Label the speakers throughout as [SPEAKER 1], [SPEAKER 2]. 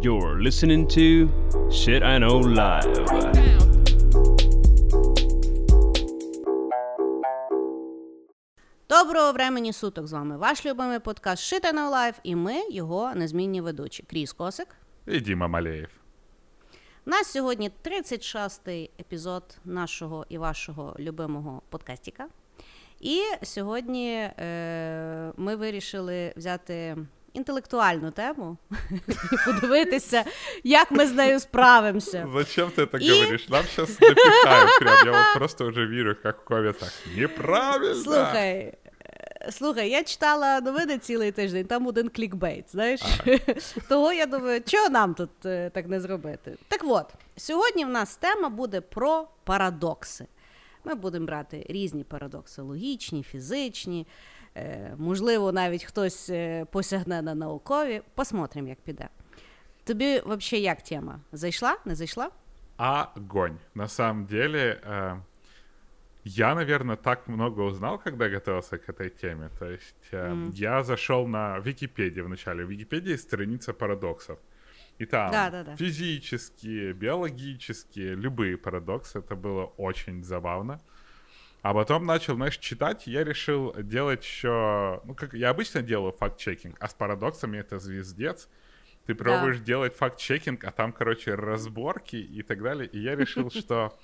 [SPEAKER 1] You're listening to Shit I Know Live.
[SPEAKER 2] Доброго времені суток з вами. Ваш любимий подкаст Shit I Know Live і ми його незмінні ведучі. Кріс Косик.
[SPEAKER 3] І Діма Малеєв.
[SPEAKER 2] У нас сьогодні 36-й епізод нашого і вашого любимого подкастіка. І сьогодні е, ми вирішили взяти інтелектуальну тему і подивитися, як ми з нею справимося.
[SPEAKER 3] Зачем ты это
[SPEAKER 2] И-
[SPEAKER 3] говоришь? Нам сейчас напихают прям. Я просто уже верю, как в кове так. Неправильно!
[SPEAKER 2] Слухай. е, Слухай, я читала новини цілий тиждень, там один клікбейт, знаєш. Того я думаю, чого нам тут е, так не зробити? Так от, сьогодні в нас тема буде про парадокси. Ми будемо брати різні парадокси: логічні, фізичні, можливо, навіть хтось е, посягне на наукові. Посмотрим, як піде. Тобі взагалі як тема? Зайшла? Не зайшла?
[SPEAKER 3] Огонь. На самом деле, э, я, наверное, так много узнал, когда готовился к этой теме. То есть э, я зашел на Википедию вначале. В Википедии страница парадоксов. И там
[SPEAKER 2] Да-да-да.
[SPEAKER 3] физические, биологические, любые парадоксы. Это было очень забавно. А потом начал, знаешь, читать, я решил делать еще... Ну, как я обычно делаю факт-чекинг, а с парадоксами это звездец. Ты пробуешь делать факт-чекинг, а там, короче, разборки и так далее. И я решил, что...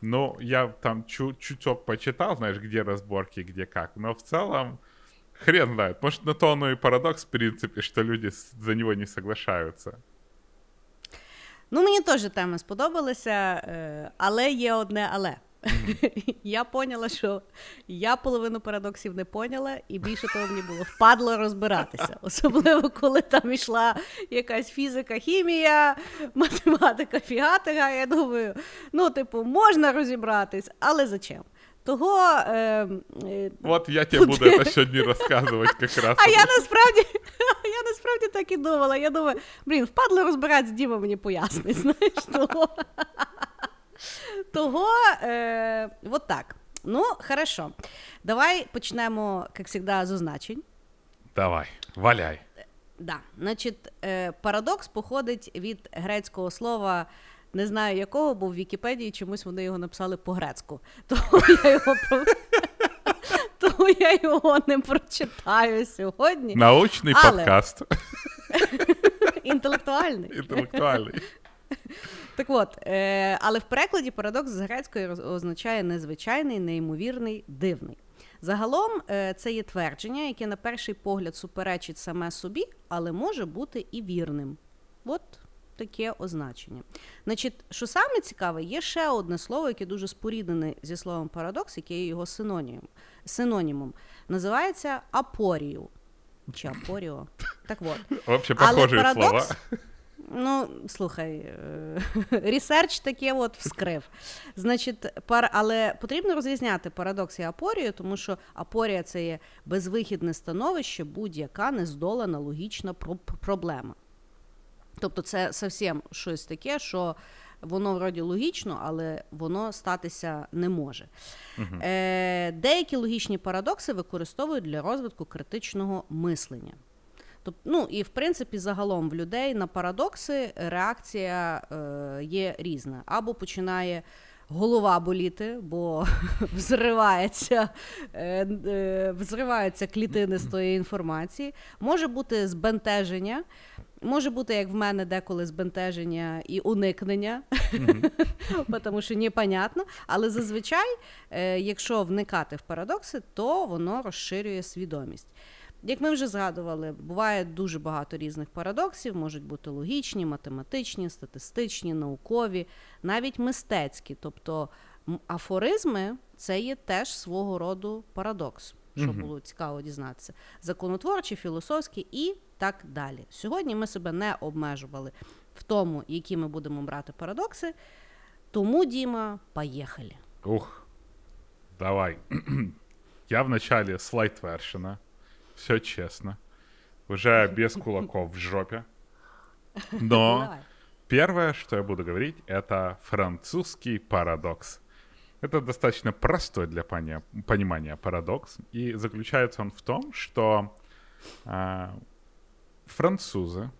[SPEAKER 3] Ну, я там чу- чуток почитал, знаешь, где разборки, где как. Но в целом, хрен знает. Может, на то оно и парадокс, в принципе, что люди за него не соглашаются.
[SPEAKER 2] Ну, мені теж тема сподобалася, е, але є одне але. Я поняла, що я половину парадоксів не поняла, і більше того мені було впадло розбиратися. Особливо, коли там йшла якась фізика, хімія, математика, фігатика. Я думаю, ну, типу, можна розібратись, але зачем? Того. Е, е,
[SPEAKER 3] Вот я тебе буду это сегодня рассказывать как раз.
[SPEAKER 2] а я насправді, я насправді так і думала. Я думаю, блін, впадло розбиратися, Діма мені пояснить. Знаєш, того. Того, е, от так. Ну, хорошо. Давай почнемо, як завжди, з означень.
[SPEAKER 3] Давай, валяй.
[SPEAKER 2] Да. Значить, е, парадокс походить від грецького слова, не знаю якого, бо в Вікіпедії чомусь вони його написали по-грецьку. Тому я його, тому я його не прочитаю сьогодні.
[SPEAKER 3] Научный
[SPEAKER 2] Але.
[SPEAKER 3] подкаст.
[SPEAKER 2] Інтелектуальний.
[SPEAKER 3] Интеллектуальный.
[SPEAKER 2] Так от, е, але в перекладі парадокс з грецької означає незвичайний, неймовірний, дивний. Загалом е, це є твердження, яке на перший погляд суперечить саме собі, але може бути і вірним. От таке означення. Значить, що саме цікаве, є ще одне слово, яке дуже споріднене зі словом парадокс, яке є його синонімом. синонімом. Називається апорію. Чи апоріо. Так от.
[SPEAKER 3] Вообще
[SPEAKER 2] Але парадокс,
[SPEAKER 3] слова.
[SPEAKER 2] Ну, слухай, е, ресерч таке от вскрив. Значить, пар... але потрібно розрізняти парадокс і апорію, тому що апорія це є безвихідне становище, будь-яка нездолана логічна проблема. Тобто, це зовсім щось таке, що воно вроді логічно, але воно статися не може. Е, деякі логічні парадокси використовують для розвитку критичного мислення. Тобто, ну і в принципі, загалом в людей на парадокси реакція е, є різна. Або починає голова боліти, бо взривається, е, е, взриваються клітини з тої інформації. Може бути збентеження, може бути, як в мене деколи збентеження і уникнення, тому що непонятно. Але зазвичай, е, якщо вникати в парадокси, то воно розширює свідомість. Як ми вже згадували, буває дуже багато різних парадоксів, можуть бути логічні, математичні, статистичні, наукові, навіть мистецькі. Тобто афоризми це є теж свого роду парадокс, що було цікаво дізнатися. Законотворчі, філософські і так далі. Сьогодні ми себе не обмежували в тому, які ми будемо брати парадокси. Тому, Діма, поїхали.
[SPEAKER 3] Ух, давай. Я в начале слайд вершина. Все честно. Уже без кулаков в жопе. Но
[SPEAKER 2] Давай.
[SPEAKER 3] первое, что я буду говорить, это французский парадокс. Это достаточно простой для понимания парадокс. И заключается он в том, что а, французы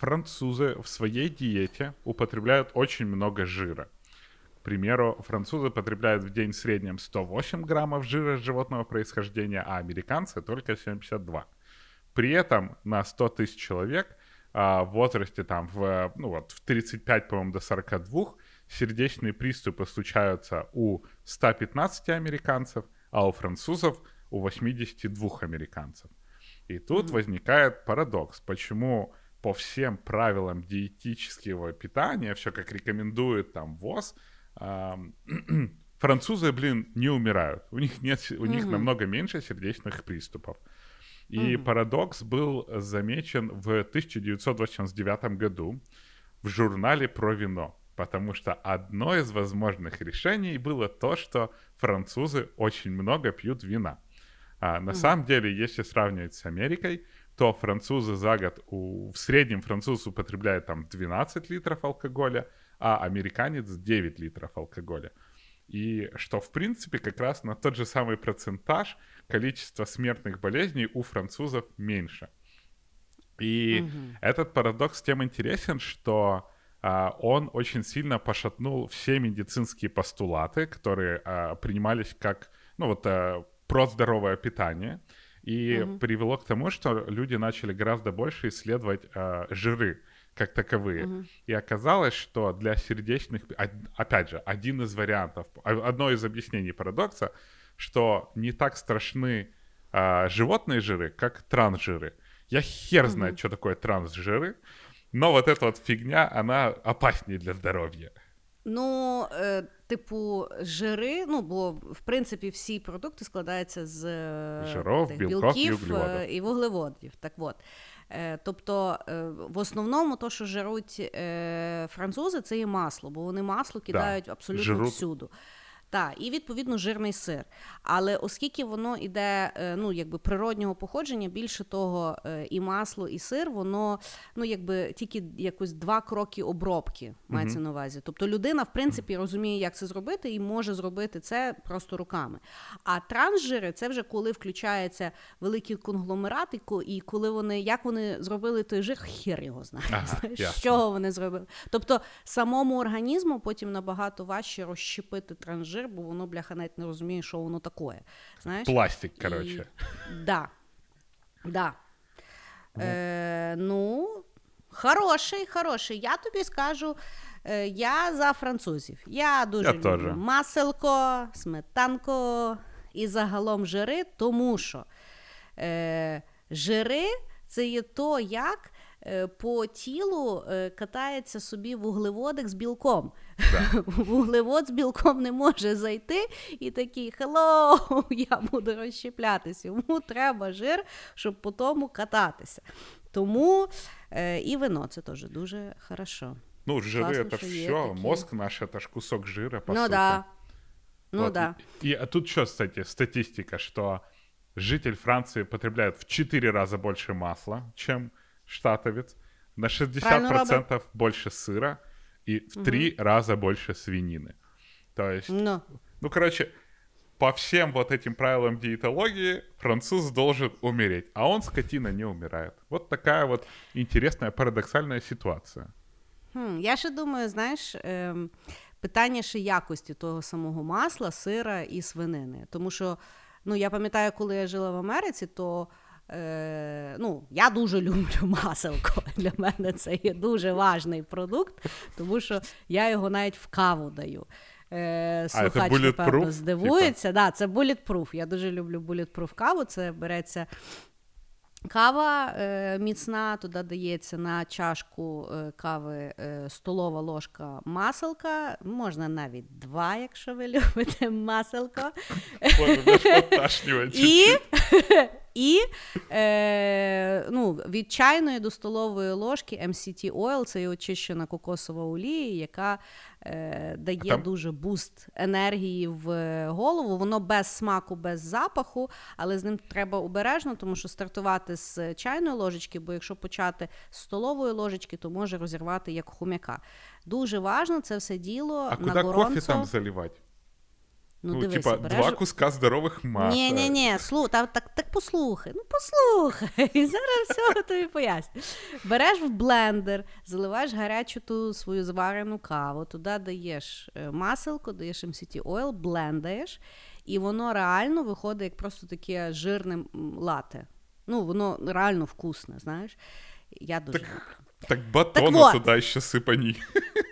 [SPEAKER 3] французы в своей диете употребляют очень много жира. К примеру, французы потребляют в день в среднем 108 граммов жира животного происхождения, а американцы только 72. При этом на 100 тысяч человек а, в возрасте там в, ну вот, в 35, по-моему, до 42 сердечные приступы случаются у 115 американцев, а у французов у 82 американцев. И тут mm-hmm. возникает парадокс, почему по всем правилам диетического питания, все как рекомендует там ВОЗ, французы, блин, не умирают. У них нет, у них намного меньше сердечных приступов. И парадокс был замечен в 1989 году в журнале про вино, потому что одно из возможных решений было то, что французы очень много пьют вина. А на mm-hmm. самом деле, если сравнивать с Америкой, то французы за год, у, в среднем француз употребляет там 12 литров алкоголя, а американец 9 литров алкоголя. И что, в принципе, как раз на тот же самый процентаж количество смертных болезней у французов меньше. И угу. этот парадокс тем интересен, что а, он очень сильно пошатнул все медицинские постулаты, которые а, принимались как, ну вот, а, про здоровое питание, и угу. привело к тому, что люди начали гораздо больше исследовать а, жиры как таковые. Угу. И оказалось, что для сердечных, опять же, один из вариантов, одно из объяснений парадокса, что не так страшны а, животные жиры, как трансжиры. Я хер знает, mm-hmm. что такое трансжиры, но вот эта вот фигня, она опаснее для здоров'я.
[SPEAKER 2] Ну, е, типу, жири, ну, бо в принципі всі продукти складаються з
[SPEAKER 3] Жиров, тих, білків, білків
[SPEAKER 2] і, і вуглеводів. Так от. Е, тобто, е, в основному, то, що жаруть е, французи, це є масло, бо вони масло кидають да. абсолютно Жирут. всюду. Так, і відповідно жирний сир. Але оскільки воно іде е, ну, якби природнього походження, більше того, е, і масло, і сир, воно ну, якби тільки якось два кроки обробки мається mm-hmm. на увазі. Тобто людина, в принципі, розуміє, як це зробити, і може зробити це просто руками. А трансжири це вже коли включається великий конгломерат, і коли вони як вони зробили той жир, хер його знає. Ага, з чого вони зробили. Тобто самому організму потім набагато важче розщепити трансжир жир, бо воно, бляха, навіть не розуміє, що воно таке. Знаєш?
[SPEAKER 3] Пластик, коротше.
[SPEAKER 2] Да. Да. Ну. Е, ну, хороший, хороший. Я тобі скажу, е, я за французів. Я дуже я люблю тоже. маселко, сметанко і загалом жири, тому що е, жири це є то, як Е, по тілу е, катається собі вуглеводик з білком. Да. Вуглевод з білком не може зайти і такий хеллоу, я буду розщеплятися. Йому треба жир, щоб по тому кататися. Тому е, і вино це теж дуже хорошо.
[SPEAKER 3] Ну, жири Класно, это все, такі... мозг наш это ж кусок жира, по
[SPEAKER 2] ну,
[SPEAKER 3] сути.
[SPEAKER 2] Да. Ну
[SPEAKER 3] вот.
[SPEAKER 2] да.
[SPEAKER 3] И, и а тут что, кстати, статистика, что житель Франции потребляет в 4 раза больше масла, чем штатовец, на 60% больше сыра и в три угу. раза больше свинины. То есть,
[SPEAKER 2] Но. Ну.
[SPEAKER 3] ну, короче, по всем вот этим правилам диетологии француз должен умереть, а он, скотина, не умирает. Вот такая вот интересная парадоксальная ситуація.
[SPEAKER 2] Хм, Я ще думаю, знаєш, ем, питання ще якості того самого масла, сира і свинини. Тому що, ну, я пам'ятаю, коли я жила в Америці, то Е, ну, Я дуже люблю маселко. Для мене це є дуже важний продукт, тому що я його навіть в каву даю. Е, Слухач, напевно, здивується. Да, Це bulletproof. Я дуже люблю bulletproof каву. Це береться Кава е, міцна, туди дається на чашку е, кави е, столова ложка маселка. Можна навіть два, якщо ви любите маселко. І і е, ну, від чайної до столової ложки MCT Oil, це очищена кокосова олія, яка е, дає там... дуже буст енергії в голову. Воно без смаку, без запаху, але з ним треба обережно, тому що стартувати з чайної ложечки, бо якщо почати з столової ложечки, то може розірвати як хумяка. Дуже важно це все діло
[SPEAKER 3] а на кофе там заливати?
[SPEAKER 2] Ну,
[SPEAKER 3] Ну,
[SPEAKER 2] дивися,
[SPEAKER 3] типа,
[SPEAKER 2] береш...
[SPEAKER 3] два куска здорових маса.
[SPEAKER 2] Ні, ні, ні, слу, так, так, так послухай. Ну послухай. Зараз все тобі поясню. Береш в блендер, заливаєш гарячу ту свою зварену каву, туди даєш е, маселко, даєш MCT oil, блендаєш, і воно реально виходить як просто таке жирне лате. Ну, воно реально вкусне, знаєш. Я дуже люблю.
[SPEAKER 3] Так батону
[SPEAKER 2] вот.
[SPEAKER 3] туди ще сипані.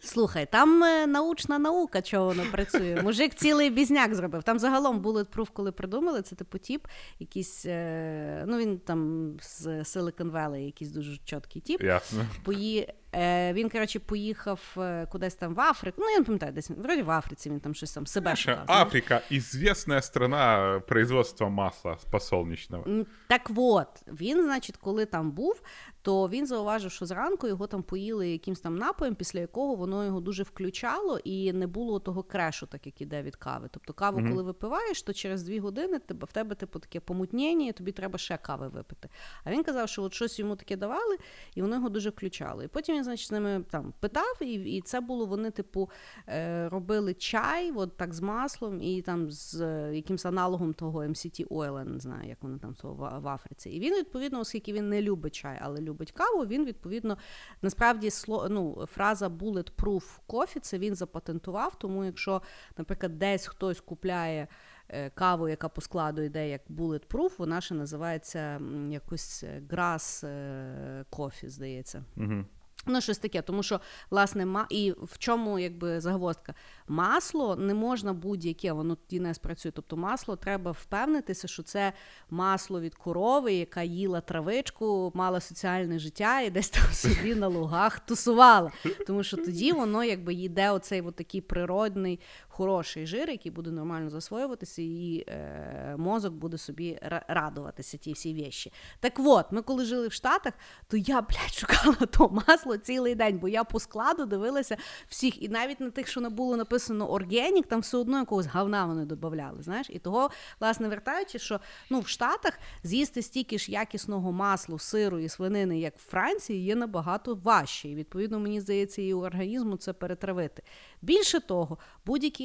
[SPEAKER 2] Слухай, там е, научна наука, чого воно працює. Мужик цілий бізняк зробив. Там загалом Bulletproof, коли придумали, це типу тіп, якийсь, е, ну він там з Silicon Valley, якийсь дуже чіткий тіп.
[SPEAKER 3] Ясно.
[SPEAKER 2] Пої... Е, він, коротше, поїхав кудись там в Африку. Ну, я не пам'ятаю, десь вроді в Африці він там щось там себе шукав.
[SPEAKER 3] Африка – известная страна производства масла посолнечного.
[SPEAKER 2] Так от, він, значить, коли там був, то він зауважив, що зранку його там поїли якимсь там напоєм, після якого воно його дуже включало, і не було того крешу, так як іде від кави. Тобто каву, коли випиваєш, то через дві години тебе в тебе типу таке помутнення, і тобі треба ще кави випити. А він казав, що от щось йому таке давали, і воно його дуже включало. І потім він, значить, з ними там питав, і, і це було вони, типу, е, робили чай, от так з маслом, і там з е, якимсь аналогом того MCT Oil, я не знаю, як вони там в Африці. І він, відповідно, оскільки він не любить чай, але любить каву, він, відповідно, насправді ну, фраза bulletproof coffee, це він запатентував, тому якщо, наприклад, десь хтось купляє е, каву, яка по складу йде як bulletproof, вона ще називається якось е, grass е, coffee, здається.
[SPEAKER 3] Угу.
[SPEAKER 2] Ну, щось таке, тому що, власне, ма... і в чому якби загвоздка? Масло не можна будь-яке, воно тоді не спрацює. Тобто масло треба впевнитися, що це масло від корови, яка їла травичку, мала соціальне життя і десь там собі на лугах тусувала. Тому що тоді воно якби йде оцей от такий природний, хороший жир, який буде нормально засвоюватися, і е, мозок буде собі радуватися ті всі вещі. Так от, ми коли жили в Штатах, то я, блядь, шукала то масло цілий день, бо я по складу дивилася всіх, і навіть на тих, що не було написано органік, там все одно якогось говна вони додавали. Знаєш, і того, власне, вертаючи, що ну в Штатах з'їсти стільки ж якісного маслу, сиру і свинини, як в Франції, є набагато важче. І відповідно, мені здається, і у організму це перетравити. Більше того,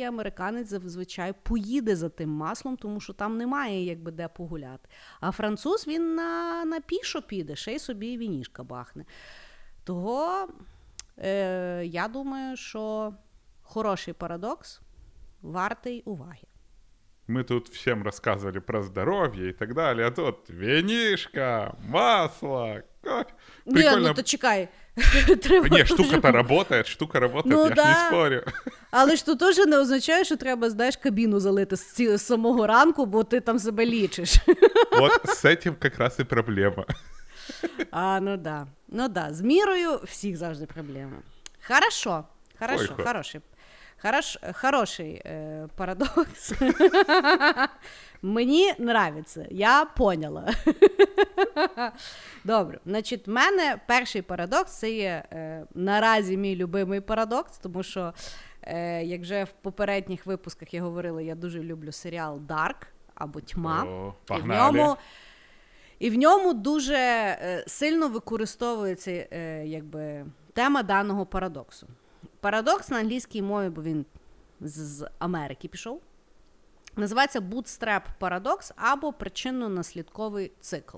[SPEAKER 2] будь-який американець зазвичай поїде за тим маслом, тому що там немає якби де погуляти. А француз він на, на пішо піде, ще й собі вінішка бахне. Того е, я думаю, що хороший парадокс вартий уваги.
[SPEAKER 3] Мы тут всем рассказывали про здоровье и так далее, а тут винишка, масло, кофе.
[SPEAKER 2] Ні,
[SPEAKER 3] Прикольно.
[SPEAKER 2] ну то чекай. Треба
[SPEAKER 3] Не,
[SPEAKER 2] теж-
[SPEAKER 3] штука-то работает, штука работает,
[SPEAKER 2] Ну
[SPEAKER 3] я ж
[SPEAKER 2] да.
[SPEAKER 3] не спорю.
[SPEAKER 2] Але ж то теж не означає, що треба, знаєш, кабіну залити з, ці- з самого ранку, бо ти там себе лічиш.
[SPEAKER 3] Вот с этим как раз и проблема.
[SPEAKER 2] А, ну да. Ну да, з мірою всіх завжди проблема. Хорошо, хорошо,
[SPEAKER 3] Ой, хо-
[SPEAKER 2] хороший. Хорош, хороший е, парадокс. Мені нравиться, я поняла. Добре, значить, в мене перший парадокс це є е, наразі мій любимий парадокс, тому що, е, як вже в попередніх випусках я говорила, я дуже люблю серіал Dark або Тьма.
[SPEAKER 3] О,
[SPEAKER 2] і в ньому і в ньому дуже е, сильно використовується е, якби, тема даного парадоксу. Парадокс на англійській мові, бо він з, з Америки пішов. Називається bootstrap парадокс або причинно-наслідковий цикл.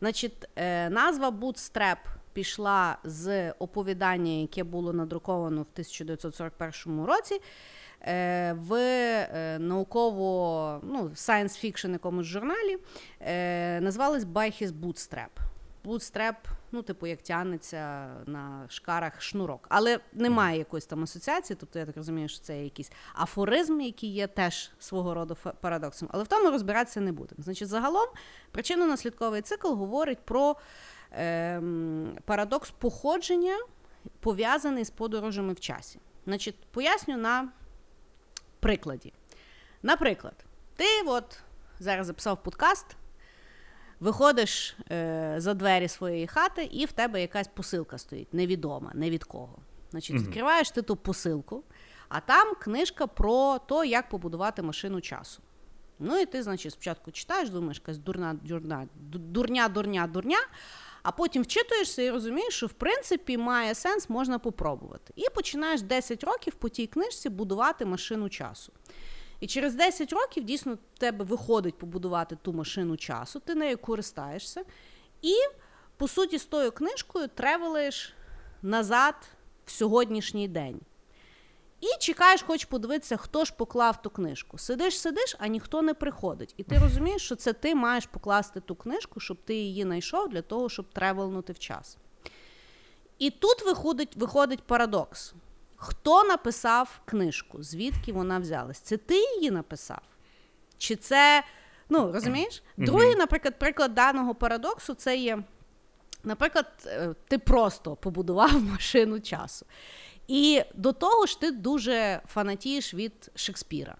[SPEAKER 2] Значить, е, назва bootstrap пішла з оповідання, яке було надруковано в 1941 році. е, В е, науково ну, science fiction якомусь журналі називалось By His Bootstrap. Bootstrap, ну, типу, як тягнеться на шкарах шнурок. Але немає якоїсь там асоціації, тобто я так розумію, що це якийсь афоризм, який є теж свого роду парадоксом. Але в тому розбиратися не будемо. Значить, загалом причинно-наслідковий цикл говорить про ем, парадокс походження, пов'язаний з подорожами в часі. Значить, поясню на прикладі. Наприклад, ти от зараз записав подкаст, виходиш е, за двері своєї хати, і в тебе якась посилка стоїть, невідома, не від кого. Значить, відкриваєш ти ту посилку, а там книжка про те, як побудувати машину часу. Ну і ти, значить, спочатку читаєш, думаєш, якась дурна, дурна, дурня, дурня, дурня. а потім вчитуєшся і розумієш, що в принципі має сенс, можна попробувати. І починаєш 10 років по тій книжці будувати машину часу. І через 10 років дійсно тебе виходить побудувати ту машину часу, ти нею користаєшся. І, по суті, з тою книжкою тревелиш назад в сьогоднішній день. І чекаєш, хоч подивитися, хто ж поклав ту книжку. Сидиш, сидиш, а ніхто не приходить. І ти розумієш, що це ти маєш покласти ту книжку, щоб ти її знайшов для того, щоб тревелнути в час. І тут виходить, виходить парадокс. Хто написав книжку? Звідки вона взялась? Це ти її написав? Чи це, ну, розумієш? Другий, наприклад, приклад даного парадоксу це є. Наприклад, е, ти просто побудував машину часу. І до того ж, ти дуже фанатієш від Шекспіра.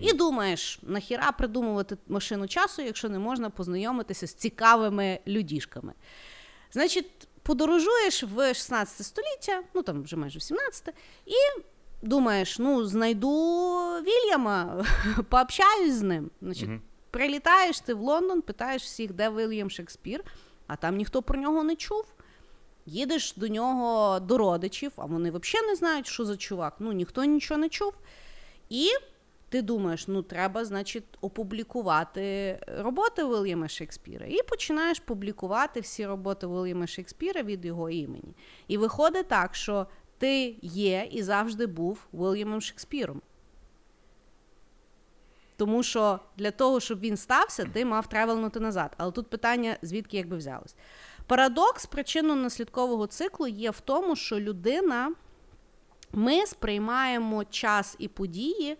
[SPEAKER 2] І думаєш, нахіра придумувати машину часу, якщо не можна познайомитися з цікавими людішками. Значить, подорожуєш в 16 століття, ну там вже майже в 17, і думаєш, ну, знайду Вільяма, пообщаюсь з ним. Значить, uh прилітаєш ти в Лондон, питаєш всіх, де Вільям Шекспір, а там ніхто про нього не чув. Їдеш до нього до родичів, а вони взагалі не знають, що за чувак. Ну, ніхто нічого не чув. І ти думаєш, ну треба, значить, опублікувати роботи Вільяма Шекспіра. І починаєш публікувати всі роботи Вільяма Шекспіра від його імені. І виходить так, що ти є і завжди був Вільямом Шекспіром. Тому що для того, щоб він стався, ти мав тревелнути назад. Але тут питання, звідки якби взялось. Парадокс причинно-наслідкового циклу є в тому, що людина, ми сприймаємо час і події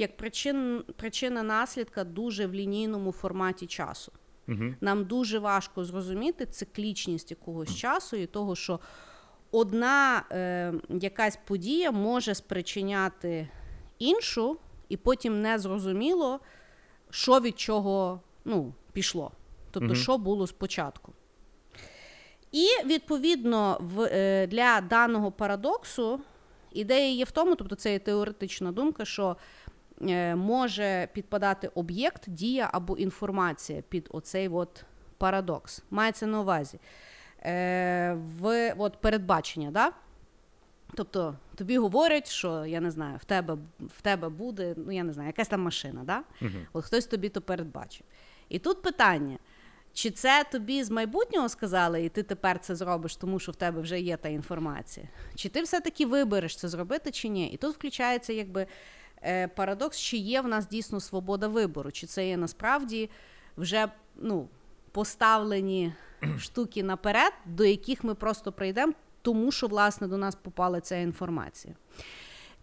[SPEAKER 2] як причин, причина наслідка дуже в лінійному форматі часу.
[SPEAKER 3] Угу.
[SPEAKER 2] Нам дуже важко зрозуміти циклічність якогось часу і того, що одна е, якась подія може спричиняти іншу, і потім не зрозуміло, що від чого ну, пішло. Тобто,
[SPEAKER 3] Мгм.
[SPEAKER 2] що було спочатку. І відповідно в, е, для даного парадоксу ідея є в тому, тобто це є теоретична думка, що може підпадати об'єкт, дія або інформація під оцей от парадокс. Мається на увазі е, в от передбачення, да? Тобто тобі говорять, що я не знаю, в тебе, в тебе буде, ну я не знаю, якась там машина, да?
[SPEAKER 3] Угу.
[SPEAKER 2] От хтось тобі то передбачив. І тут питання: чи це тобі з майбутнього сказали, і ти тепер це зробиш, тому що в тебе вже є та інформація? Чи ти все-таки вибереш це зробити, чи ні? І тут включається якби е, парадокс, чи є в нас дійсно свобода вибору, чи це є насправді вже ну, поставлені штуки наперед, до яких ми просто прийдемо, тому що власне до нас попала ця інформація.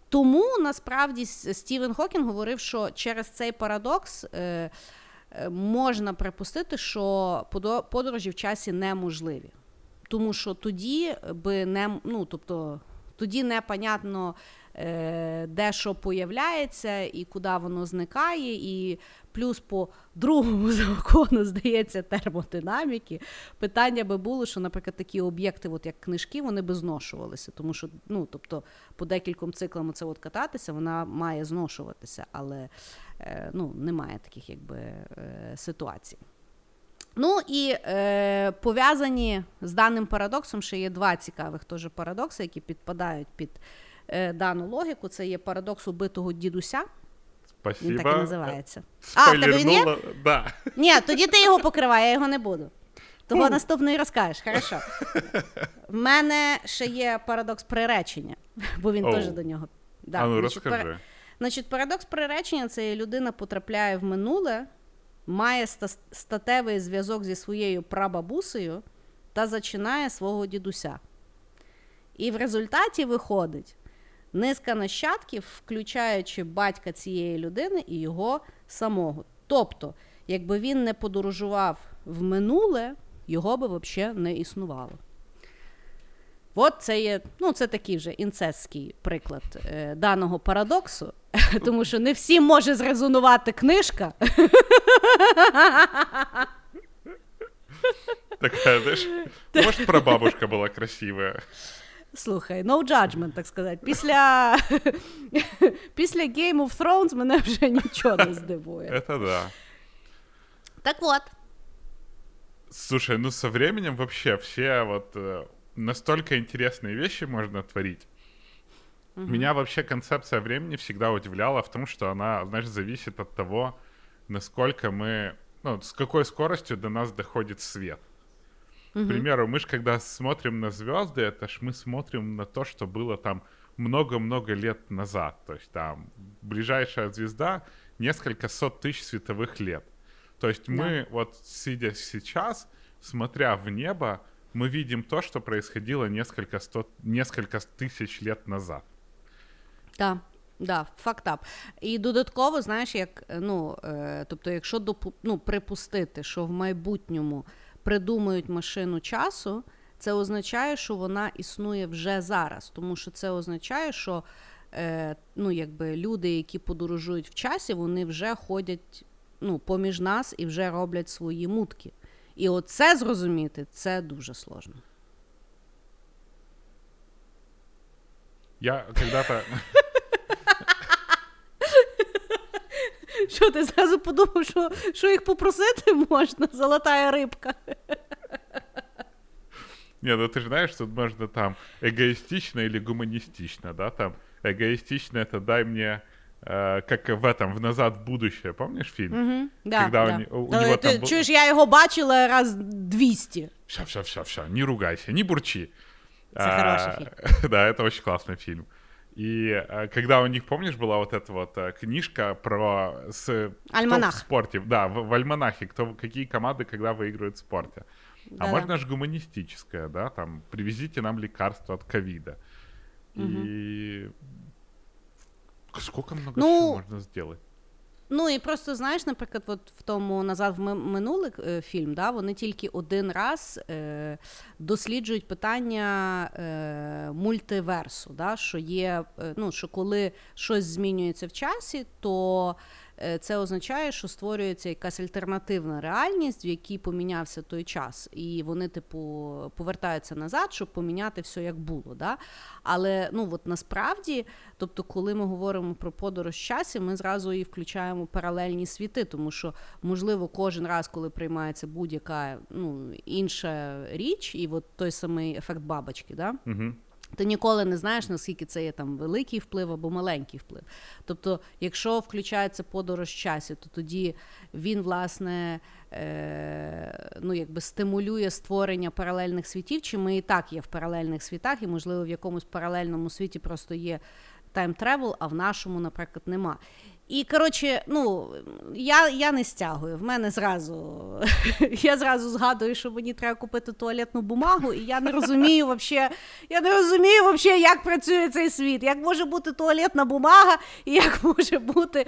[SPEAKER 2] Тому насправді Стівен Хокінг говорив, що через цей парадокс е, е, можна припустити, що подорожі в часі неможливі. Тому що тоді би не ну, тобто, тоді непонятно, е, де що появляється і куди воно зникає, і плюс по другому закону, здається, термодинаміки, питання би було, що, наприклад, такі об'єкти, от як книжки, вони би зношувалися. Тому що, ну, тобто, по декільком циклам це от кататися, вона має зношуватися, але е, ну, немає таких якби е, ситуацій. Ну і е, пов'язані з даним парадоксом ще є два цікавих теж парадокси, які підпадають під е, дану логіку. Це є парадокс убитого дідуся.
[SPEAKER 3] Спасибо.
[SPEAKER 2] Він так і називається. А, в тебе він є?
[SPEAKER 3] Да.
[SPEAKER 2] Ні, тоді ти його покривай, я його не буду. Того
[SPEAKER 3] Ну.
[SPEAKER 2] наступної розкажеш, хорошо. В мене ще є парадокс приречення, бо він
[SPEAKER 3] Оу.
[SPEAKER 2] теж до нього. Да,
[SPEAKER 3] а ну
[SPEAKER 2] значить,
[SPEAKER 3] розкажи.
[SPEAKER 2] Значить, парадокс приречення це людина потрапляє в минуле, має статевий зв'язок зі своєю прабабусею та зачинає свого дідуся. І в результаті виходить низка нащадків, включаючи батька цієї людини і його самого. Тобто, якби він не подорожував в минуле, його би взагалі не існувало. От це є, ну, це такий вже інцестський приклад е, даного парадоксу, тому що не всім може зрезонувати книжка.
[SPEAKER 3] Такая, знаешь, может, прабабушка была красивая.
[SPEAKER 2] Слухай, no judgment, так сказати. Після, після Game of Thrones мене вже нічого не здивує.
[SPEAKER 3] Это да.
[SPEAKER 2] Так от.
[SPEAKER 3] Слушай, ну со временем вообще все вот э, настолько интересные вещи можно творить. Меня вообще концепция времени всегда удивляла в том, что она, знаешь, зависит от того, насколько мы, ну, с какой скоростью до нас доходит свет. К примеру, мы же когда смотрим на звезды, это ж мы смотрим на то, что было там много-много лет назад. То есть там ближайшая звезда несколько сот тысяч световых лет. То есть мы вот сидя сейчас, смотря в небо, мы видим то, что происходило несколько, сто, несколько тисяч лет назад.
[SPEAKER 2] Так, да, фактап. І додатково, знаєш, як ну, е, тобто, якщо допу, ну, припустити, що в майбутньому придумають машину часу, це означає, що вона існує вже зараз, тому що це означає, що е, ну, якби люди, які подорожують в часі, вони вже ходять ну, поміж нас і вже роблять свої мутки. І оце зрозуміти це дуже сложно.
[SPEAKER 3] Я когда-то...
[SPEAKER 2] Що ти зразу подумав, що, що їх попросити можна, золотая рибка.
[SPEAKER 3] Не, ну ты же знаешь, тут можно там эгоистично или гуманистично, да, там эгоистично это дай мне, э, как в этом, в «Назад в будущее», помнишь фильм?
[SPEAKER 2] Угу, да,
[SPEAKER 3] Когда
[SPEAKER 2] да.
[SPEAKER 3] у, у
[SPEAKER 2] Е,
[SPEAKER 3] него
[SPEAKER 2] ти
[SPEAKER 3] там
[SPEAKER 2] чуєш, я його бачила раз 200.
[SPEAKER 3] Все, все, все, все, не ругайся, не бурчи.
[SPEAKER 2] Это хороший
[SPEAKER 3] Да, это очень классный фильм. И э, когда у них, помнишь, была вот эта вот э, книжка про с,
[SPEAKER 2] Альманах.
[SPEAKER 3] в спорте, да, в, в альманахе, кто, какие команды когда выигрывают в спорте. А
[SPEAKER 2] Да-да.
[SPEAKER 3] можно же гуманистическое, да, там, привезите нам лекарства от ковида. И сколько много
[SPEAKER 2] Ну,
[SPEAKER 3] чего можно сделать?
[SPEAKER 2] Ну і просто знаєш, наприклад, от в тому назад в минулий е, фільм, да, вони тільки один раз е, досліджують питання е, мультиверсу, да, що є, е, ну, що коли щось змінюється в часі, то це означає, що створюється якась альтернативна реальність, в якій помінявся той час, і вони, типу, повертаються назад, щоб поміняти все як було. Да? Але ну от насправді, тобто, коли ми говоримо про подорож часі, ми зразу і включаємо паралельні світи, тому що можливо кожен раз, коли приймається будь-яка ну, інша річ, і от той самий ефект бабочки, да?
[SPEAKER 3] Мгм.
[SPEAKER 2] Ти ніколи не знаєш, наскільки це є там великий вплив або маленький вплив. Тобто, якщо включається подорож часі, то тоді він, власне, е, ну, якби стимулює створення паралельних світів, чи ми і так є в паралельних світах, і, можливо, в якомусь паралельному світі просто є time travel, а в нашому, наприклад, нема. І коротше, ну я, я не стягую. В мене зразу я зразу згадую, що мені треба купити туалетну бумагу, і я не розумію вообще, я не розумію вообще, як працює цей світ. Як може бути туалетна бумага, і як може бути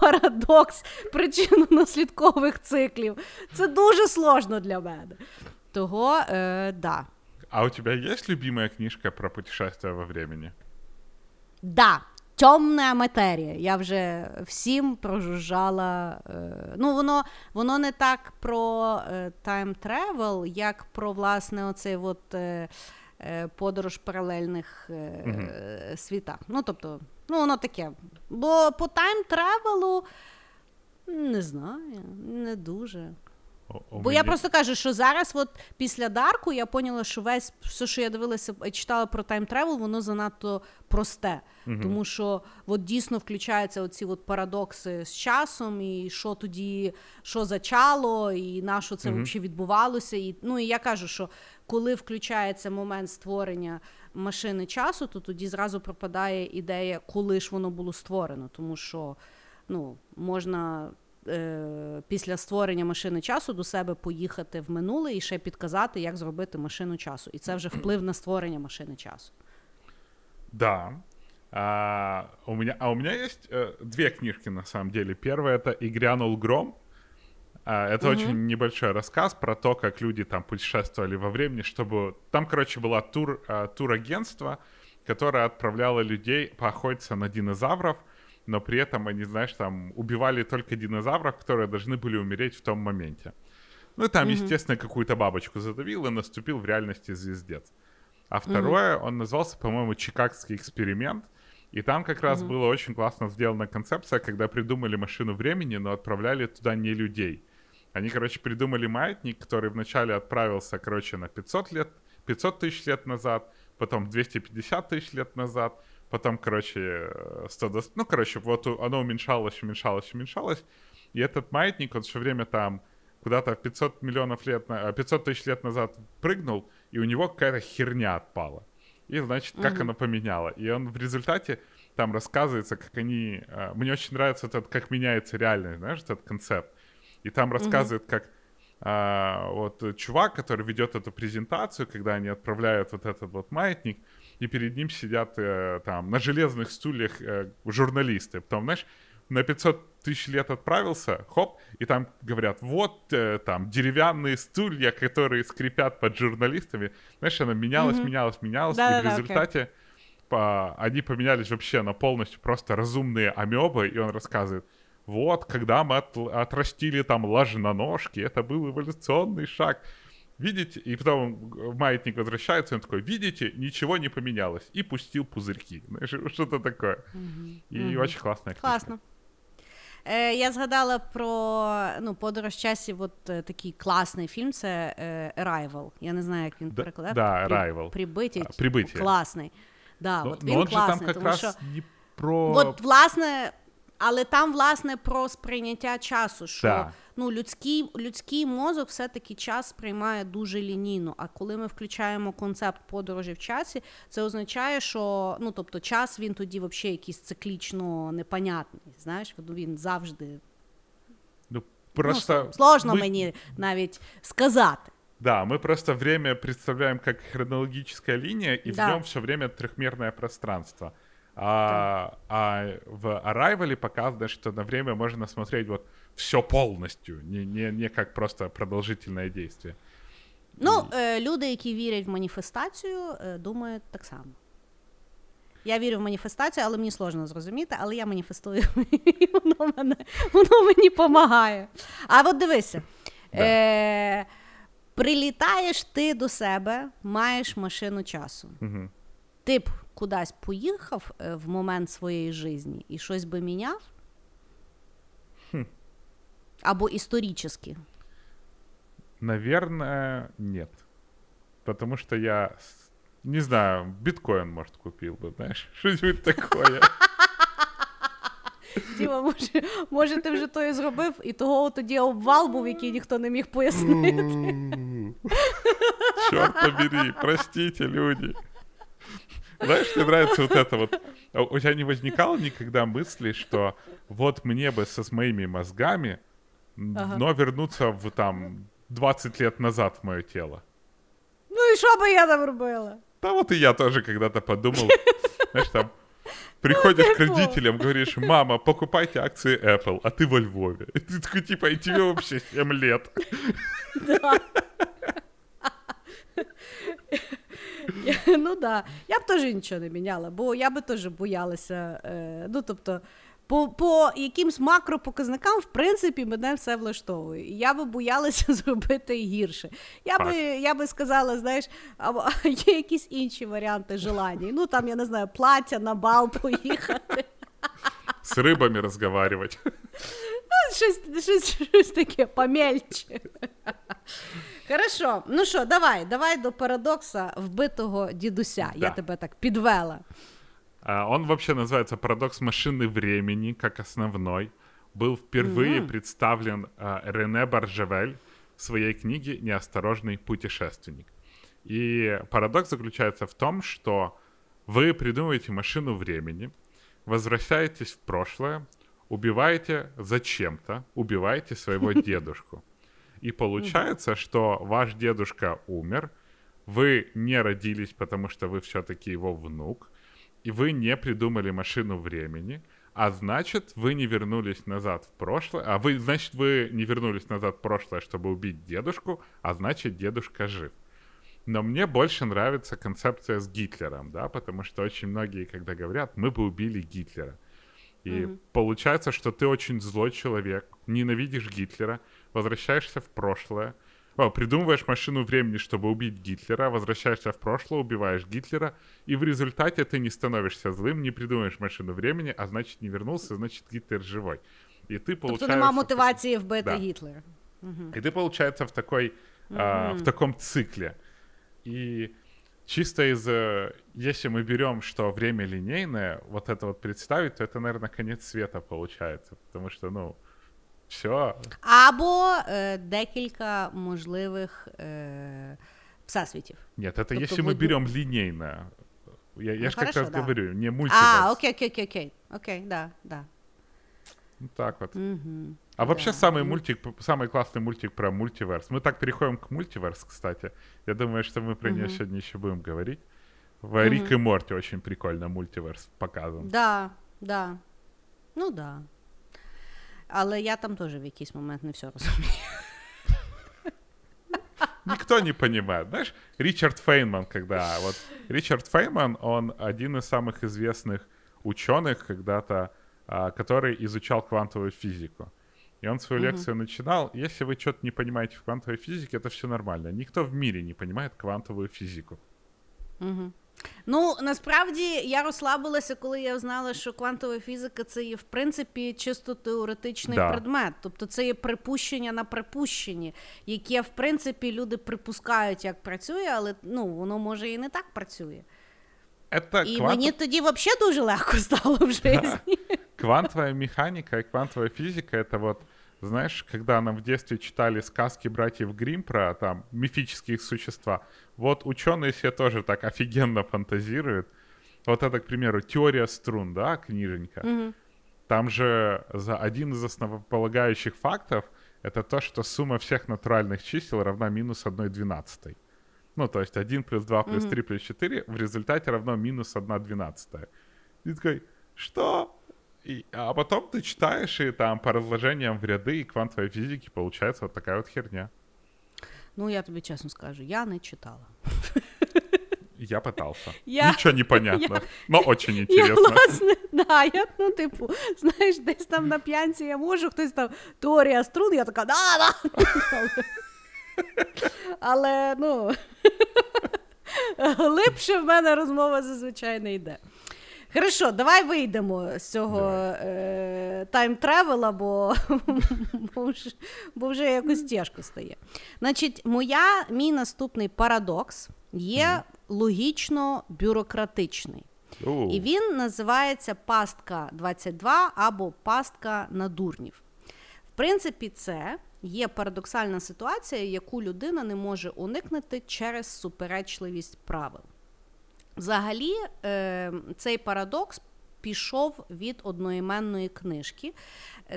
[SPEAKER 2] парадокс причинно-наслідкових циклів. Це дуже сложно для мене. Того, е, да.
[SPEAKER 3] А у тебя есть любимая книжка про путешествия во времени?
[SPEAKER 2] Да, темна матерія. Я вже всім прожужжала. Е, ну, воно, воно не так про time travel, як про власне оцей от, е, е, подорож паралельних е, світах. Ну, тобто, ну, воно таке. Бо по time travel не знаю, не дуже. Бо я просто кажу, що зараз, от після Dark у, я поняла, що весь все, що я дивилася і читала про time travel, воно занадто просте. Тому що от дійсно включаються оці от парадокси з часом, і що тоді, що зачало, і на що це взагалі відбувалося. І, ну і я кажу, що коли включається момент створення машини часу, то тоді зразу пропадає ідея, коли ж воно було створено. Тому що ну, можна е, після створення машини часу до себе поїхати в минуле і ще підказати, як зробити машину часу. І це вже вплив на створення машини часу.
[SPEAKER 3] Да. А, у меня, а у меня есть э, две книжки на самом деле. Первая это «И грянул гром». А, это очень небольшой рассказ про то, как люди там путешествовали во времени, чтобы... Там, короче, была тур, а, турагентство, которое отправляло людей поохотиться на динозавров, но при этом они, знаешь, там убивали только динозавров, которые должны были умереть в том моменте. Ну и там, естественно, какую-то бабочку задавил и наступил в реальности звездец. А второе, он назывался, по-моему, Чикагский эксперимент. И там как раз была очень классно сделана концепция, когда придумали машину времени, но отправляли туда не людей. Они, короче, придумали маятник, который вначале отправился, короче, на 500 лет, 500 тысяч лет назад, потом 250 тысяч лет назад, потом, короче, 100, ну, короче, вот оно уменьшалось, уменьшалось, уменьшалось, и этот маятник, он все время там куда-то 500 миллионов лет, 500 тысяч лет назад прыгнул, и у него какая-то херня отпала. И, значит, как угу. оно поменяло. И он в результате там рассказывается, как они... А, мне очень нравится этот, как меняется реальность, знаешь, этот концепт. И там рассказывает, угу. как а, вот чувак, который ведет эту презентацию, когда они отправляют вот этот вот маятник, и перед ним сидят э, там на железных стульях э, журналисты. Потом, знаешь, на 500 тысяч лет отправился, хоп, и там говорят, вот э, там деревянные стулья, которые скрипят под журналистами. Знаешь, она менялась, mm-hmm. менялась, менялась, да, и да, в результате okay. по, они поменялись вообще на полностью просто разумные амебы, и он рассказывает, вот, когда мы от, отрастили там ложноножки, это был эволюционный шаг. Видите? И потом маятник возвращается, и он такой, видите, ничего не поменялось. И пустил пузырьки. Знаешь, что-то такое. Mm-hmm. И mm-hmm. очень классная книжка.
[SPEAKER 2] Классно. Е, Я згадала про ну, подорож часів, от е, такий класний фільм це е, Arrival. Я не знаю, як він
[SPEAKER 3] да,
[SPEAKER 2] перекладає.
[SPEAKER 3] Да, Arrival.
[SPEAKER 2] Прибиття.
[SPEAKER 3] Прибиття.
[SPEAKER 2] Класний. Да,
[SPEAKER 3] ну,
[SPEAKER 2] от він
[SPEAKER 3] он
[SPEAKER 2] класний,
[SPEAKER 3] же там
[SPEAKER 2] тому що...
[SPEAKER 3] не про...
[SPEAKER 2] От, власне, але там, власне, про сприйняття часу, що
[SPEAKER 3] да.
[SPEAKER 2] ну, людський людський мозок все-таки час сприймає дуже лінійно. А коли ми включаємо концепт подорожі в часі, це означає, що ну, тобто, час він тоді взагалі якийсь циклічно непонятний. Знаєш, він завжди.
[SPEAKER 3] Ну, просто
[SPEAKER 2] ну, Сложно ми... мені навіть сказати.
[SPEAKER 3] Да, мы просто время представляем как хронологическая линия, и да. в нем все время трехмерное пространство. А, а в Arrival показано, что на время можно смотреть вот все полностью, не, не, не как просто продолжительное действие.
[SPEAKER 2] Ну, е, люди, які вірять в маніфестацію, е, думають так само. Я вірю в маніфестацію, але мені сложно зрозуміти, але я маніфестую, і воно, мене, воно мені допомагає. А от дивися. Да. Е, Прилітаєш ти до себе, маєш машину часу.
[SPEAKER 3] Угу.
[SPEAKER 2] Ти б кудись поїхав е, в момент своєї житті і щось би міняв?
[SPEAKER 3] Хм.
[SPEAKER 2] Або історически?
[SPEAKER 3] Наверное, нет. Потому что я, не знаю, биткоин, может, купил бы, знаешь, что-нибудь такое.
[SPEAKER 2] Діма, може, може, ти вже то і зробив, і того тоді обвал був, який ніхто не міг пояснити.
[SPEAKER 3] Чорт побери, простите, люди. Знаешь, мне нравится вот это вот. А у тебя не возникало никогда мысли, что вот мне бы со с моими мозгами, ага. но вернуться в там 20 лет назад в мое тело?
[SPEAKER 2] Ну и что бы я там робила?
[SPEAKER 3] Да вот и я тоже когда-то подумал, знаешь, там приходишь к родителям, говоришь, мама, покупайте акции Apple, а ты во Львове. И ты такой, типа, и тебе вообще 7 лет.
[SPEAKER 2] Да. Ну да. Я б теж нічого не міняла, бо я би теж боялася. Е, ну тобто, по по якимсь макропоказникам, в принципі, мене все влаштовує. І Я би боялася зробити гірше. Я би я би сказала, знаєш, а, є якісь інші варіанти желання. Ну там, я не знаю, плаття на бал поїхати.
[SPEAKER 3] З рибами розговаривати.
[SPEAKER 2] Ну, щось, щось, щось таке помельче. Хорошо, ну що, давай, давай до парадокса вбитого дідуся. Да. Я тебе так підвела.
[SPEAKER 3] Uh, он вообще называется «Парадокс машины времени» как основной. Был впервые mm-hmm. представлен uh, Рене Баржевель в своей книге «Неосторожный путешественник». И парадокс заключается в том, что вы придумываете машину времени, возвращаетесь в прошлое, убиваете зачем-то, убиваете своего дедушку. И получается, что ваш дедушка умер, вы не родились, потому что вы все-таки его внук, и вы не придумали машину времени, а значит, вы не вернулись назад в прошлое, а вы, значит, вы не вернулись назад в прошлое, чтобы убить дедушку, а значит, дедушка жив. Но мне больше нравится концепция с Гитлером, да, потому что очень многие, когда говорят, мы бы убили Гитлера. И mm-hmm. получается, что ты очень злой человек, ненавидишь Гитлера, возвращаешься в прошлое, о, придумываешь машину времени, чтобы убить Гитлера, возвращаешься в прошлое, убиваешь Гитлера, и в результате ты не становишься злым, не придумаешь машину времени, а значит не вернулся, значит Гитлер живой. І ти
[SPEAKER 2] Тобто нема мотивації вбити да. Гітлера.
[SPEAKER 3] И ты, получается, в такой, а, в таком цикле. И чисто из... э, Если мы берем, что время линейное, вот это вот представить, то это, наверное, конец света получается. Потому что, ну, все.
[SPEAKER 2] Або е, декілька можливих е, всесвітів.
[SPEAKER 3] Нет, это
[SPEAKER 2] Тобто
[SPEAKER 3] если мы
[SPEAKER 2] ви-
[SPEAKER 3] берем линейно. Я, я
[SPEAKER 2] Ну,
[SPEAKER 3] же как
[SPEAKER 2] хорошо,
[SPEAKER 3] раз
[SPEAKER 2] да.
[SPEAKER 3] говорю, не мультиверс.
[SPEAKER 2] А, окей, окей, окей, окей. Окей, да, да.
[SPEAKER 3] Ну, так вот.
[SPEAKER 2] Угу.
[SPEAKER 3] А вообще
[SPEAKER 2] Да.
[SPEAKER 3] самый мультик, самый классный мультик про мультиверс. Мы так переходим к мультиверс, кстати. Я думаю, что мы про нее
[SPEAKER 2] Мгм.
[SPEAKER 3] сегодня еще будем говорить. В Рик и Морти очень прикольно мультиверс показан.
[SPEAKER 2] Да, да. Ну да. Але я там теж в якийсь момент не все розумію.
[SPEAKER 3] Никто не понимает. Знаешь, Ричард Фейнман, когда... Вот Ричард Фейнман, он один из самых известных ученых когда-то, а, который изучал квантовую физику. И он свою лекцию начинал. Если вы что-то не понимаете в квантовой физике, это все нормально. Никто в мире не понимает квантовую физику.
[SPEAKER 2] Ну, насправді я розслабилася, коли я знала, що квантова фізика це є в принципі чисто теоретичний
[SPEAKER 3] Да.
[SPEAKER 2] предмет. Тобто це є припущення на припущенні, яке в принципі люди припускають, як працює, але ну воно може і не так працює.
[SPEAKER 3] Это
[SPEAKER 2] І
[SPEAKER 3] квантов-
[SPEAKER 2] мені тоді взагалі дуже легко стало в житті.
[SPEAKER 3] Квантовая механика и квантовая физика — это вот, знаешь, когда нам в детстве читали сказки братьев Гримм про там мифические существа, вот ученые себе тоже так офигенно фантазируют. Вот это, к примеру, теория струн, да, книженька. Там же за один из основополагающих фактов это то, что сумма всех натуральных чисел равна минус 1 двенадцатой. Ну, то есть 1 плюс 2 плюс 3 плюс 4 в результате равно минус 1 двенадцатая. И такой, что? И, а потом ты читаешь, и там по разложениям в ряды и квантовой физики получается вот такая вот херня.
[SPEAKER 2] Ну я тобі чесно скажу, я не читала.
[SPEAKER 3] И я пытался.
[SPEAKER 2] Я-
[SPEAKER 3] Ничего не понятно,
[SPEAKER 2] я-
[SPEAKER 3] но очень
[SPEAKER 2] Я,
[SPEAKER 3] интересно.
[SPEAKER 2] власне, да, я, ну, типу, знаєш, десь там на п'янці я можу, хтось там теорія струн, я така, да, да. Але, але ну, глибше в мене розмова зазвичай не йде. Хорошо, давай вийдемо з цього е, time travel а, бо, бо, вже, бо вже якось тяжко стає. Значить, моя, мій наступний парадокс є логічно-бюрократичний.
[SPEAKER 3] У,
[SPEAKER 2] І він називається пастка 22 або пастка на дурнів. В принципі, це є парадоксальна ситуація, яку людина не може уникнути через суперечливість правил. Взагалі, е, цей парадокс пішов від одноіменної книжки.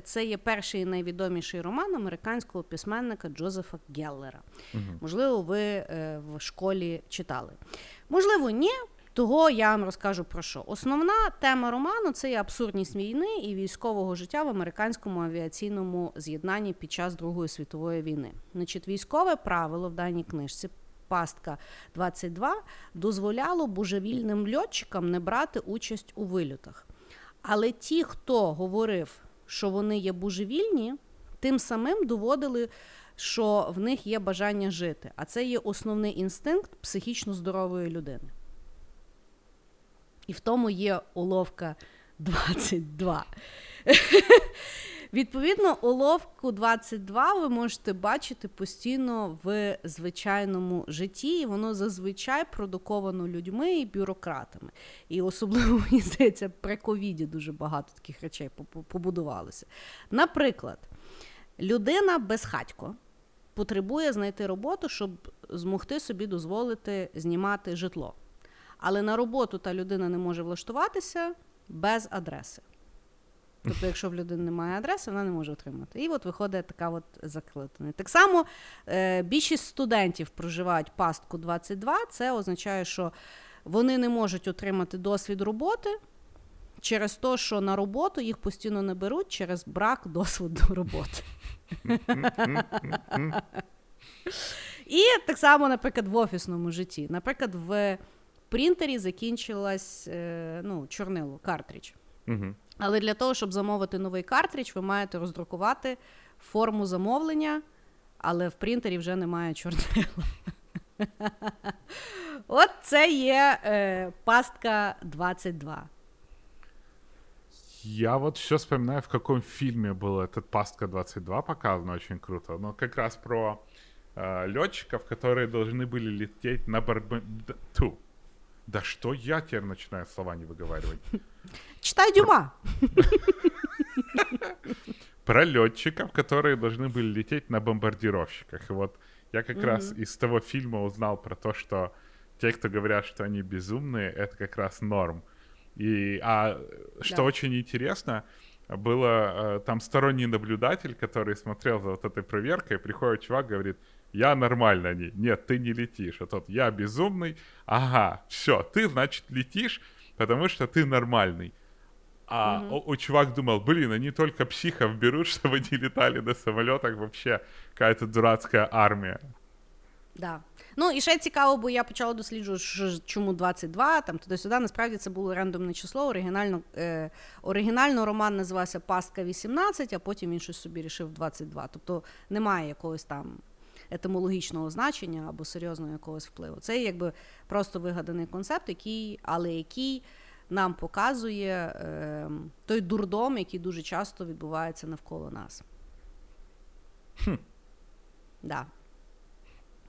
[SPEAKER 2] Це є перший і найвідоміший роман американського письменника Джозефа Геллера. Можливо, ви е, в школі читали. Можливо, ні. Того я вам розкажу про що. Основна тема роману це є абсурдність війни і військового життя в американському авіаційному з'єднанні під час Другої світової війни. Значить, військове правило в даній книжці пастка 22 дозволяло божевільним льотчикам не брати участь у вильотах. Але ті, хто говорив, що вони є божевільні, тим самим доводили, що в них є бажання жити. А це є основний інстинкт психічно здорової людини. І в тому є уловка 22. Відповідно, уловку 22 ви можете бачити постійно в звичайному житті, і воно зазвичай продуковано людьми і бюрократами. І особливо мені здається, при ковіді дуже багато таких речей по- побудувалося. Наприклад, людина безхатько потребує знайти роботу, щоб змогти собі дозволити знімати житло. Але на роботу та людина не може влаштуватися без адреси. Тобто, якщо в людини немає адреси, вона не може отримати. І от виходить така от закликана. Так само е, більшість студентів проживають пастку 22. Це означає, що вони не можуть отримати досвід роботи через те, що на роботу їх постійно не беруть через брак досвіду роботи. І так само, наприклад, в офісному житті. Наприклад, в принтері закінчилась е, ну, чорнило, картридж.
[SPEAKER 3] Мгм.
[SPEAKER 2] Але для того, щоб замовити новий картридж, ви маєте роздрукувати форму замовлення, але в принтері вже немає чорнила. От це є е, пастка 22.
[SPEAKER 3] Я вот все вспоминаю, в каком фильме был этот Пастка 22 показан, очень круто. Но как раз про э, летчиков, которые должны были лететь на барбе... Да, что я теперь начинаю слова не выговаривать?
[SPEAKER 2] Читай Дюма.
[SPEAKER 3] Про летчиков, которые должны были лететь на бомбардировщиках. И вот я как раз из того фильма узнал про то, что те, кто говорят, что они безумные, это как раз норм. И, а что
[SPEAKER 2] Да.
[SPEAKER 3] очень интересно, было э, там сторонний наблюдатель, который смотрел за вот этой проверкой, приходит чувак, говорит, я нормально, они, нет, ты не летишь, а тот, я безумный, ага, все, ты, значит, летишь, потому что ты нормальный. А у, у чувак думал, блин, они только психов берут, чтобы они летали на самолетах, вообще какая-то дурацкая армия.
[SPEAKER 2] Да. Ну і ще цікаво, бо я почала досліджувати, що ж- чому 22, там туди-сюди. Насправді це було рандомне число. Оригінально, е, оригінально роман називався Пастка 18, а потім він щось собі рішив 22. Тобто немає якогось там етимологічного значення або серйозного якогось впливу. Це якби просто вигаданий концепт, який, але який нам показує е, той дурдом, який дуже часто відбувається навколо нас. Да.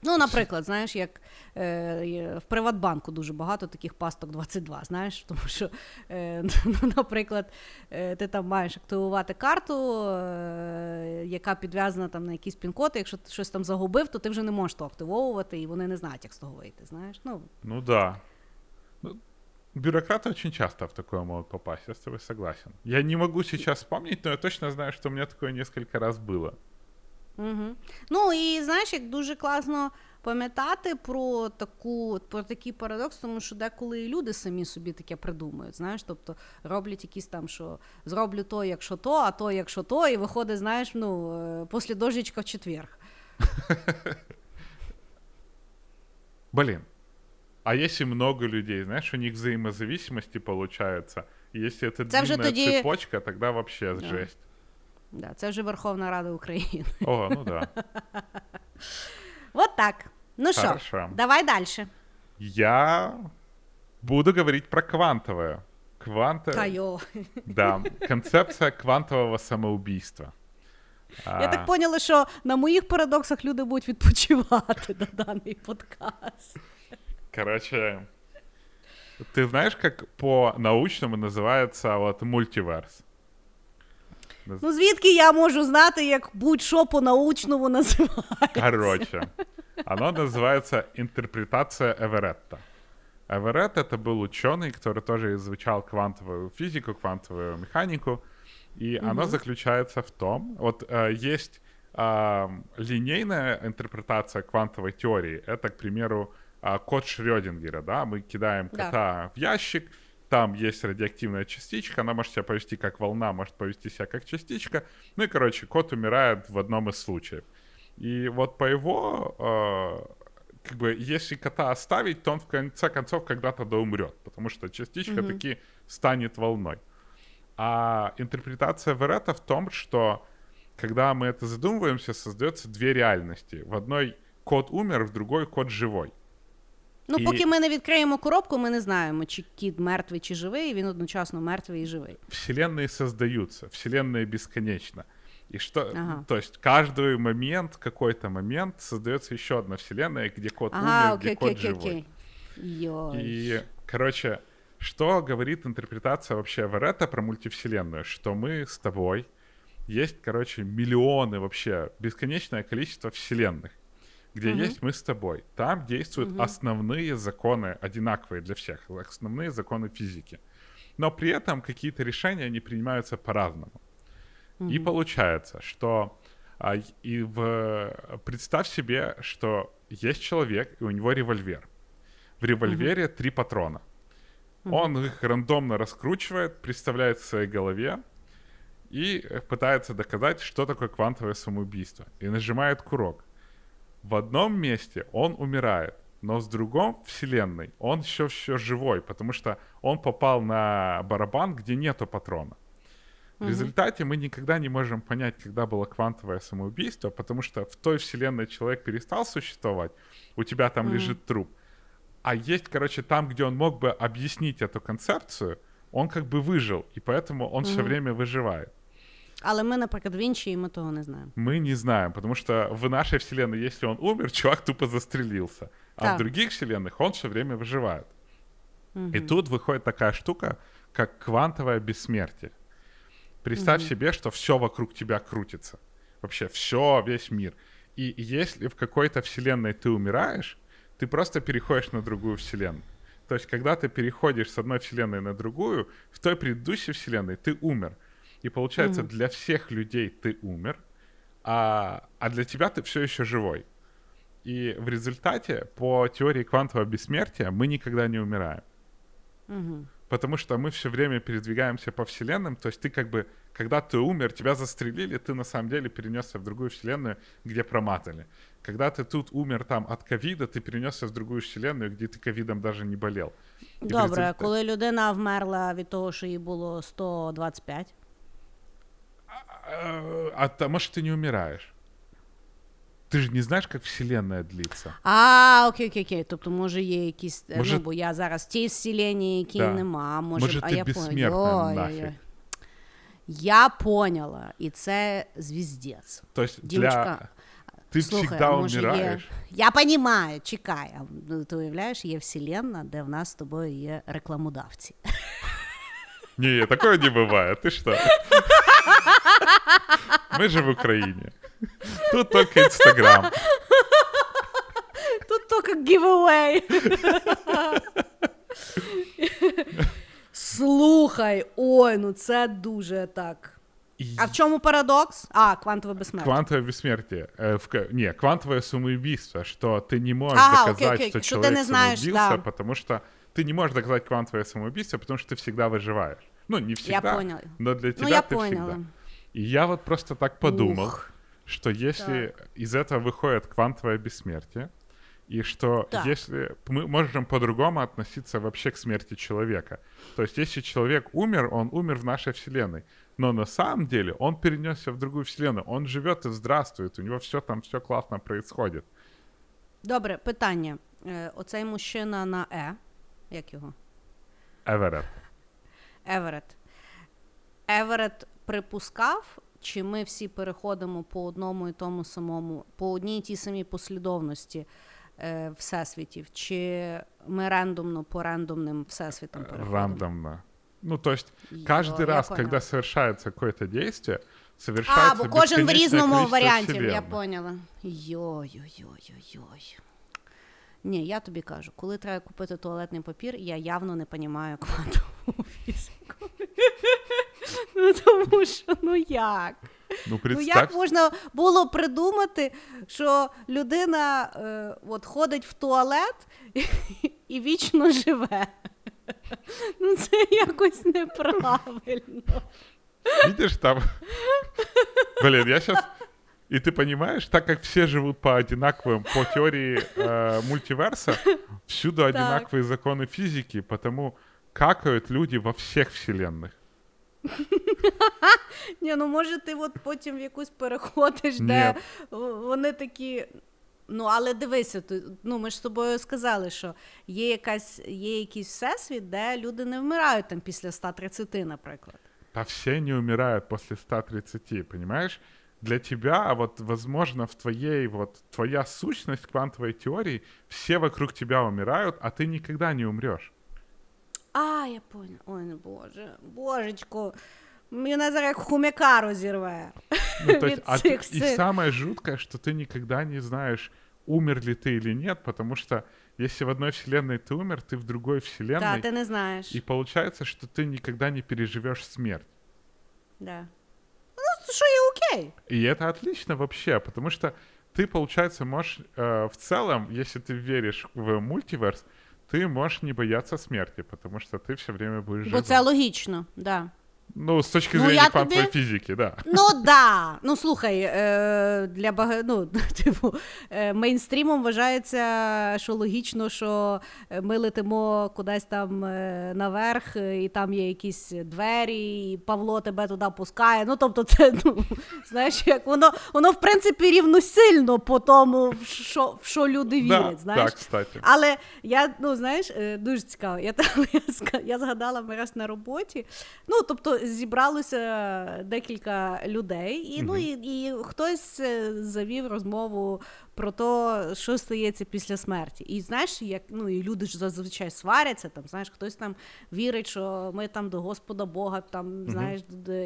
[SPEAKER 2] Ну, наприклад, знаєш, як е, в Приватбанку дуже багато таких пасток 22, знаєш, тому що, е, ну, наприклад, е, ти там маєш активувати карту, е, яка підв'язана там на якийсь пін-код, якщо ти щось там загубив, то ти вже не можеш то активовувати, і вони не знають, як з того вийти. Знаєш? Ну,
[SPEAKER 3] Ну да. Ну, бюрократы очень часто в такое могут попасть, я с тобой согласен. Я не могу сейчас вспомнить, но я точно знаю, что у меня такое несколько раз было.
[SPEAKER 2] Угу. Ну і знаєш, як дуже класно пам'ятати про таку про такий парадокс, тому що деколи і люди самі собі таке придумують. Знаєш, тобто роблять якісь там, що зроблю то, якщо то, а то, якщо то, і виходить, знаєш, ну е, після дождичка в четверг.
[SPEAKER 3] Блин. А если много людей, знаешь, у них взаимозависимости получаются. Если это
[SPEAKER 2] Це вже
[SPEAKER 3] длинная
[SPEAKER 2] тоді-
[SPEAKER 3] цепочка, тогда вообще
[SPEAKER 2] Да.
[SPEAKER 3] жесть.
[SPEAKER 2] Да, це вже Верховна Рада України.
[SPEAKER 3] О, ну да.
[SPEAKER 2] От так. Ну що,
[SPEAKER 3] Хорошо.
[SPEAKER 2] давай далі.
[SPEAKER 3] Я буду говорить про квантовое. Кванты...
[SPEAKER 2] Та йо.
[SPEAKER 3] Да, концепция квантового самоубийства.
[SPEAKER 2] Я
[SPEAKER 3] А,
[SPEAKER 2] так поняла, що на моїх парадоксах люди будуть відпочивати на даний подкаст.
[SPEAKER 3] Короче, ты знаешь, как по-научному называется вот мультиверс?
[SPEAKER 2] Ну звідки я можу знати, як будь-що по-научному називається?
[SPEAKER 3] Короче, оно называется интерпретация Эверетта. Эверетт это был ученый, который тоже изучал квантовую физику, квантовую механику, и оно заключается в том, вот э, есть а, линейная интерпретация квантовой теории, это, к примеру, а, код Шрёдингера, да, мы кидаем
[SPEAKER 2] Да.
[SPEAKER 3] кота в ящик, там есть радиоактивная частичка, она может себя повести как волна, может повести себя как частичка, ну и, короче, кот умирает в одном из случаев. И вот по его, э, как бы, если кота оставить, то он в конце концов когда-то да умрет, потому что частичка таки станет волной. А интерпретация Верета в том, что когда мы это задумываемся, создается две реальности. В одной кот умер, в другой кот живой.
[SPEAKER 2] Ну,
[SPEAKER 3] І-
[SPEAKER 2] поки ми не відкриємо коробку, ми не знаємо, чи кіт мертвий, чи живий, він одночасно мертвий і живий.
[SPEAKER 3] Вселенные создаются, вселенная бесконечна. И что,
[SPEAKER 2] Ага.
[SPEAKER 3] то есть каждый момент, какой-то момент создается еще одна вселенная, где кот
[SPEAKER 2] Ага,
[SPEAKER 3] умер,
[SPEAKER 2] окей,
[SPEAKER 3] где
[SPEAKER 2] окей,
[SPEAKER 3] кот
[SPEAKER 2] окей,
[SPEAKER 3] живой.
[SPEAKER 2] окей. Йой.
[SPEAKER 3] И, короче, что говорит интерпретация вообще Верета про мультивселенную? Что мы с тобой есть, короче, миллионы вообще, бесконечное количество вселенных, где есть мы с тобой. Там действуют основные законы, одинаковые для всех, основные законы физики. Но при этом какие-то решения, они принимаются по-разному. И получается, что а, и в, представь себе, что есть человек, и у него револьвер. В револьвере три патрона. Он их рандомно раскручивает, представляет в своей голове и э, пытается доказать, что такое квантовое самоубийство. И нажимает курок. В одном месте он умирает, но в другом вселенной он еще, еще живой, потому что он попал на барабан, где нету патрона. В результате мы никогда не можем понять, когда было квантовое самоубийство, потому что в той вселенной человек перестал существовать, у тебя там лежит труп. А есть, короче, там, где он мог бы объяснить эту концепцию, он как бы выжил, и поэтому он все время выживает.
[SPEAKER 2] Але ми, наприклад, в іншій, і ми того не знаємо.
[SPEAKER 3] Мы не знаем, потому что в нашей вселенной, если он умер, чувак тупо застрелился. А
[SPEAKER 2] Да.
[SPEAKER 3] в других вселенных он все время выживает. И тут выходит такая штука, как квантовое бессмертие. Представь себе, что все вокруг тебя крутится. Вообще все, весь мир. И если в какой-то вселенной ты умираешь, ты просто переходишь на другую вселенную. То есть, когда ты переходишь с одной вселенной на другую, в той предыдущей вселенной ты умер. И получается, для всех людей ты умер, а, а для тебя ты все еще живой. И в результате, по теории квантового бессмертия, мы никогда не умираем. Потому что мы все время передвигаемся по вселенным, то есть ты как бы, когда ты умер, тебя застрелили, ты на самом деле перенесся в другую вселенную, где проматали. Когда ты тут умер там от ковида, ты перенесся в другую вселенную, где ты ковидом даже не болел. І в
[SPEAKER 2] Добре,
[SPEAKER 3] результаті-
[SPEAKER 2] коли людина вмерла від того, що їй було 125.
[SPEAKER 3] А, а та- может, ты не умираешь? Ты же не знаешь, как вселенная длится.
[SPEAKER 2] А, окей, окей, окей. Тобто, може, є якісь. е,
[SPEAKER 3] Може-
[SPEAKER 2] Ну, бо я зараз в тій вселенні, якій
[SPEAKER 3] Да.
[SPEAKER 2] нема. Може,
[SPEAKER 3] Може,
[SPEAKER 2] а
[SPEAKER 3] ти
[SPEAKER 2] я
[SPEAKER 3] безсмертна
[SPEAKER 2] поняла.
[SPEAKER 3] нафіг.
[SPEAKER 2] Ой-ой-ой. Я поняла, і це звіздець.
[SPEAKER 3] То есть
[SPEAKER 2] Дівчинка,
[SPEAKER 3] для... Ты
[SPEAKER 2] Слухай,
[SPEAKER 3] всегда
[SPEAKER 2] а може
[SPEAKER 3] умираешь.
[SPEAKER 2] Є... Я понімаю, чекай. А, ну, ти уявляєш, є вселенна, де в нас з тобою є рекламодавці.
[SPEAKER 3] Не, такое не бывает. Ты что? Мы же в Украине. Тут только Инстаграм.
[SPEAKER 2] Тут тільки giveaway. Слухай, ой, ну це дуже так. А в чому парадокс? А, квантове безсмертя.
[SPEAKER 3] Квантовое бессмертие. Э, в не, квантовое самоубийство, что ты не можешь
[SPEAKER 2] Ага,
[SPEAKER 3] доказать,
[SPEAKER 2] окей, окей,
[SPEAKER 3] что
[SPEAKER 2] что ты
[SPEAKER 3] человек
[SPEAKER 2] не знаешь,
[SPEAKER 3] самоубился,
[SPEAKER 2] да.
[SPEAKER 3] потому что ты не можешь доказать квантовое самоубийство, потому что ты всегда выживаешь. Ну, не всегда,
[SPEAKER 2] поняла.
[SPEAKER 3] но для тебя
[SPEAKER 2] Ну, я
[SPEAKER 3] ты
[SPEAKER 2] поняла.
[SPEAKER 3] всегда. И я вот просто так подумал,
[SPEAKER 2] Ух.
[SPEAKER 3] что если из этого выходит квантовое бессмертие, и что
[SPEAKER 2] Так.
[SPEAKER 3] если мы можем по-другому относиться вообще к смерти человека. То есть если человек умер, он умер в нашей вселенной. Но на самом деле он перенесся в другую вселенную. Он живет и здравствует. У него все там, все классно происходит.
[SPEAKER 2] Добре, питання. Е, Оцей мужчина на Е. Як його?
[SPEAKER 3] Эверетт.
[SPEAKER 2] Еверет. Еверет припускав, чи ми всі переходимо по одному і тому самому, по одній і тій самій послідовності е, всесвітів, чи ми рандомно по рандомним всесвітам переходимо?
[SPEAKER 3] Рандомно. Ну, то есть каждый
[SPEAKER 2] я
[SPEAKER 3] раз, когда совершается какое-то действие,
[SPEAKER 2] А, бо кожен в різному варіанті, я поняла. Йой-йой-йой-йой. Ні, я тобі кажу, коли треба купити туалетний папір, я явно не розумію квантову фізику. Ну тому що, ну як?
[SPEAKER 3] Ну,
[SPEAKER 2] Ну
[SPEAKER 3] представь,
[SPEAKER 2] як можна було придумати, що людина е, от ходить в туалет і вічно живе? Ну це якось неправильно.
[SPEAKER 3] видишь там... Блин, я сейчас... И ты понимаешь, так как все живут по одинаковым, по теории э, мультиверса, всюду одинаковые законы физики, потому какают люди во всех вселенных.
[SPEAKER 2] Ні, ну може ти от потім в якусь переходиш, де вони такі. Ну, але дивися, ну ми ж з тобою сказали, що є якась є якийсь всесвіт, де люди не вмирають там після 130, наприклад.
[SPEAKER 3] А все не умирают после 130, понимаешь? Для тебя, вот, возможно, в твоей, вот, твоя сущность квантовой теории, все вокруг тебя умирают, а ты никогда не умрешь.
[SPEAKER 2] А, я поняла. Ой, ну боже, божечко, мене зараз як хумяка розірве.
[SPEAKER 3] Ну, то есть,
[SPEAKER 2] Від
[SPEAKER 3] а ты-
[SPEAKER 2] цих
[SPEAKER 3] и
[SPEAKER 2] всіх.
[SPEAKER 3] самое жуткое, что ты никогда не знаешь, умер ли ты или нет, потому что если в одной вселенной ты умер, ты в другой
[SPEAKER 2] Та,
[SPEAKER 3] вселенной,
[SPEAKER 2] ти не знаєш.
[SPEAKER 3] и получается, что ты никогда не переживешь смерть.
[SPEAKER 2] Да. Ну, що є окей.
[SPEAKER 3] И это отлично вообще, потому что ты, получается, можешь э, в целом, если ты веришь в мультиверс, ты можешь не бояться смерти, потому что ты все время будешь
[SPEAKER 2] Бо
[SPEAKER 3] живым.
[SPEAKER 2] це логічно, да.
[SPEAKER 3] Ну, с точки
[SPEAKER 2] Ну,
[SPEAKER 3] зрения
[SPEAKER 2] я тобі-
[SPEAKER 3] физики, да.
[SPEAKER 2] Ну да. Ну слухай, е, для бага... ну, типу, е, мейнстрімом вважається, що логічно, що е, ми летимо кудись там е, наверх, і там є якісь двері, і Павло тебе туди пускає. Ну, тобто, це ну, знаєш, як воно, воно в принципі рівносильно по тому, в що, в що люди
[SPEAKER 3] Да,
[SPEAKER 2] вірять. знаєш.
[SPEAKER 3] да, кстати.
[SPEAKER 2] Але я, ну знаєш, дуже цікаво. Я, я, я згадала ми раз на роботі. Ну, тобто, зібралося декілька людей, і, ну, і, і хтось е, завів розмову про те, що стається після смерті. І знаєш, як ну і люди ж зазвичай сваряться, там, знаєш, хтось там вірить, що ми там до Господа Бога там, знаєш,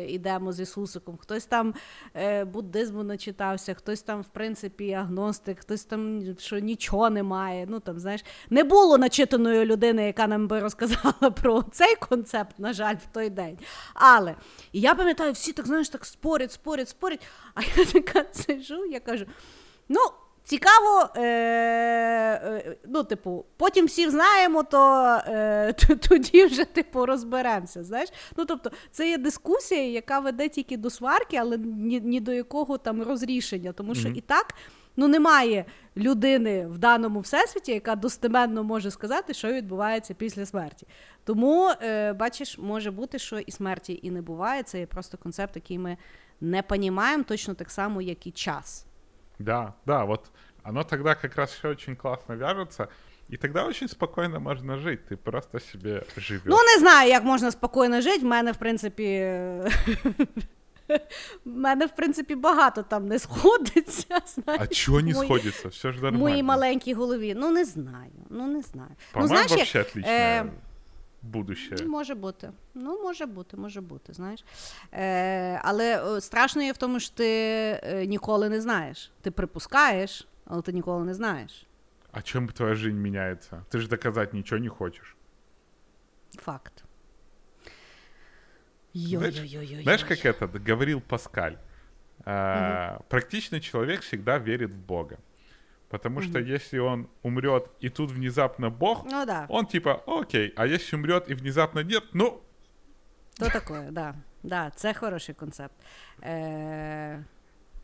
[SPEAKER 2] йдемо з Ісусиком, хтось там е, буддизму начитався, хтось там, в принципі, агностик, хтось там, що нічого немає. Ну там, знаєш, не було начитаної людини, яка нам би розказала про цей концепт, на жаль, в той день. Але і я пам'ятаю, всі так знаєш, так спорять, спорять, спорять. А я така сижу, я кажу: ну. Цікаво, е, е, ну, типу, потім всі знаємо, то е, тоді вже типу розберемося. Знаєш? Ну, тобто, це є дискусія, яка веде тільки до сварки, але ні, ні до якого там розрішення. Тому що і так ну, немає людини в даному всесвіті, яка достеменно може сказати, що відбувається після смерті. Тому, е, бачиш, може бути, що і смерті і не буває. Це є просто концепт, який ми не понімаємо, точно так само, як і час.
[SPEAKER 3] Да, да, вот оно тогда как раз все очень классно вяжется, и тогда очень спокойно можно жить, ты просто себе живешь.
[SPEAKER 2] Ну, не знаю, як можна спокійно жити. В мене, в принципі. В мене, в принципі, багато там не сходиться. Знаєш,
[SPEAKER 3] а чего не
[SPEAKER 2] в моїй-
[SPEAKER 3] сходится? Все
[SPEAKER 2] В
[SPEAKER 3] нормально.
[SPEAKER 2] моїй маленькій голові. Ну, не знаю. Ну, не знаю. ну,
[SPEAKER 3] По-моему,
[SPEAKER 2] знаєш, як,
[SPEAKER 3] вообще отличное
[SPEAKER 2] е,
[SPEAKER 3] будущее.
[SPEAKER 2] Може бути. Ну, може бути, може бути, знаєш. Е, але е, страшно є в тому, що ти е, ніколи не знаєш. Ти припускаєш, але ти ніколи не знаєш.
[SPEAKER 3] А чем твоя жизнь меняется? Ты же доказать ничего не хочешь.
[SPEAKER 2] Факт.
[SPEAKER 3] Знаешь. Знаешь, как это говорил Паскаль? А, Практичный человек всегда верит в Бога. Потому что если он умрет, и тут внезапно Бог,
[SPEAKER 2] Ну да,
[SPEAKER 3] он типа, окей, а если умрет и внезапно нет, ну,
[SPEAKER 2] то таке, да. Да, це хороший концепт. Е,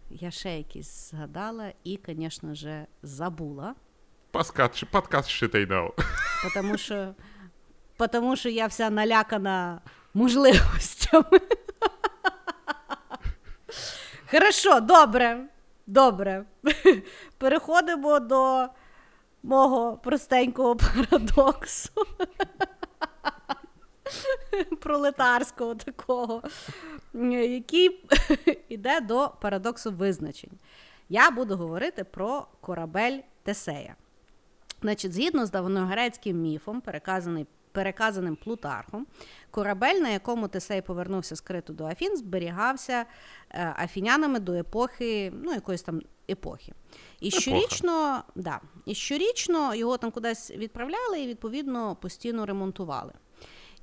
[SPEAKER 2] я ще якийсь згадала і, звісно ж, забула.
[SPEAKER 3] подкаст, подкаст I know.
[SPEAKER 2] Потому що, потому що я вся налякана можливостями. Хорошо, добре. Добре. Переходимо до мого простенького парадоксу. Пролетарського такого, який йде до парадоксу визначень. Я буду говорити про корабель Тесея. Значить, згідно з давньогрецьким міфом, переказаний, переказаним Плутархом, корабель, на якому Тесей повернувся скрито до Афін, зберігався е, афінянами до епохи, ну, якоїсь там епохи. І
[SPEAKER 3] Епоха.
[SPEAKER 2] щорічно, да, і щорічно його там кудись відправляли і, відповідно, постійно ремонтували.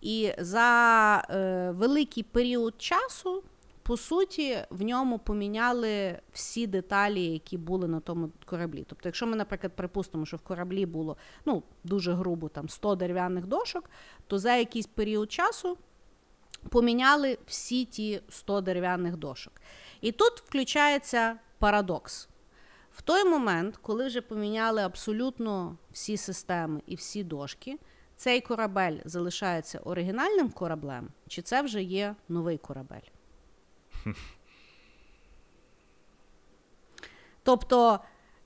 [SPEAKER 2] І за е, великий період часу, по суті, в ньому поміняли всі деталі, які були на тому кораблі. Тобто, якщо ми, наприклад, припустимо, що в кораблі було ну, дуже грубо там 100 дерев'яних дошок, то за якийсь період часу поміняли всі ті 100 дерев'яних дошок. І тут включається парадокс. В той момент, коли вже поміняли абсолютно всі системи і всі дошки, цей корабель залишається оригінальним кораблем, чи це вже є новий корабель? Тобто,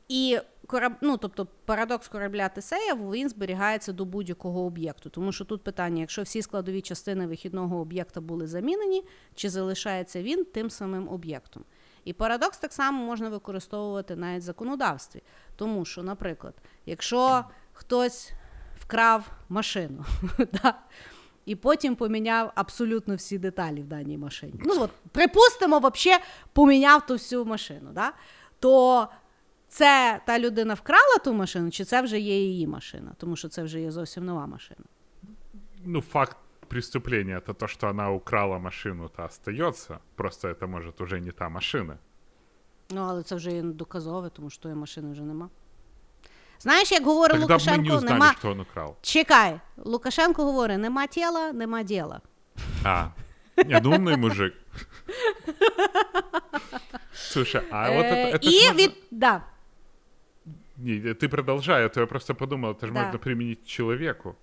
[SPEAKER 2] і кораб... ну, тобто, парадокс корабля Тесея він зберігається до будь-якого об'єкту. Тому що тут питання: якщо всі складові частини вихідного об'єкта були замінені, чи залишається він тим самим об'єктом? І парадокс так само можна використовувати навіть в законодавстві. Тому що, наприклад, якщо хтось вкрав машину, і потім поміняв абсолютно всі деталі в даній машині. Ну, от, припустимо, взагалі поміняв ту всю машину, да, то це та людина вкрала ту машину, чи це вже є її машина, тому що це вже є зовсім нова машина.
[SPEAKER 3] Ну, факт преступления это то, что она украла машину-то остается. Просто это может уже не та машина.
[SPEAKER 2] Ну, але це вже є доказове, тому що тої машини вже нема. Знаєш, як говорить
[SPEAKER 3] Тогда бы мы не
[SPEAKER 2] Лукашенко,
[SPEAKER 3] узнали,
[SPEAKER 2] нема.
[SPEAKER 3] что он украл.
[SPEAKER 2] Чекай, Лукашенко говорить: нема тіла, нема діла.
[SPEAKER 3] А, Не, ну умный мужик. Слушай, а вот это...
[SPEAKER 2] Е,
[SPEAKER 3] это
[SPEAKER 2] І
[SPEAKER 3] ж можно-
[SPEAKER 2] від... да.
[SPEAKER 3] Не, ты продолжай, а то я просто подумал, это же
[SPEAKER 2] Да.
[SPEAKER 3] можно применить к человеку.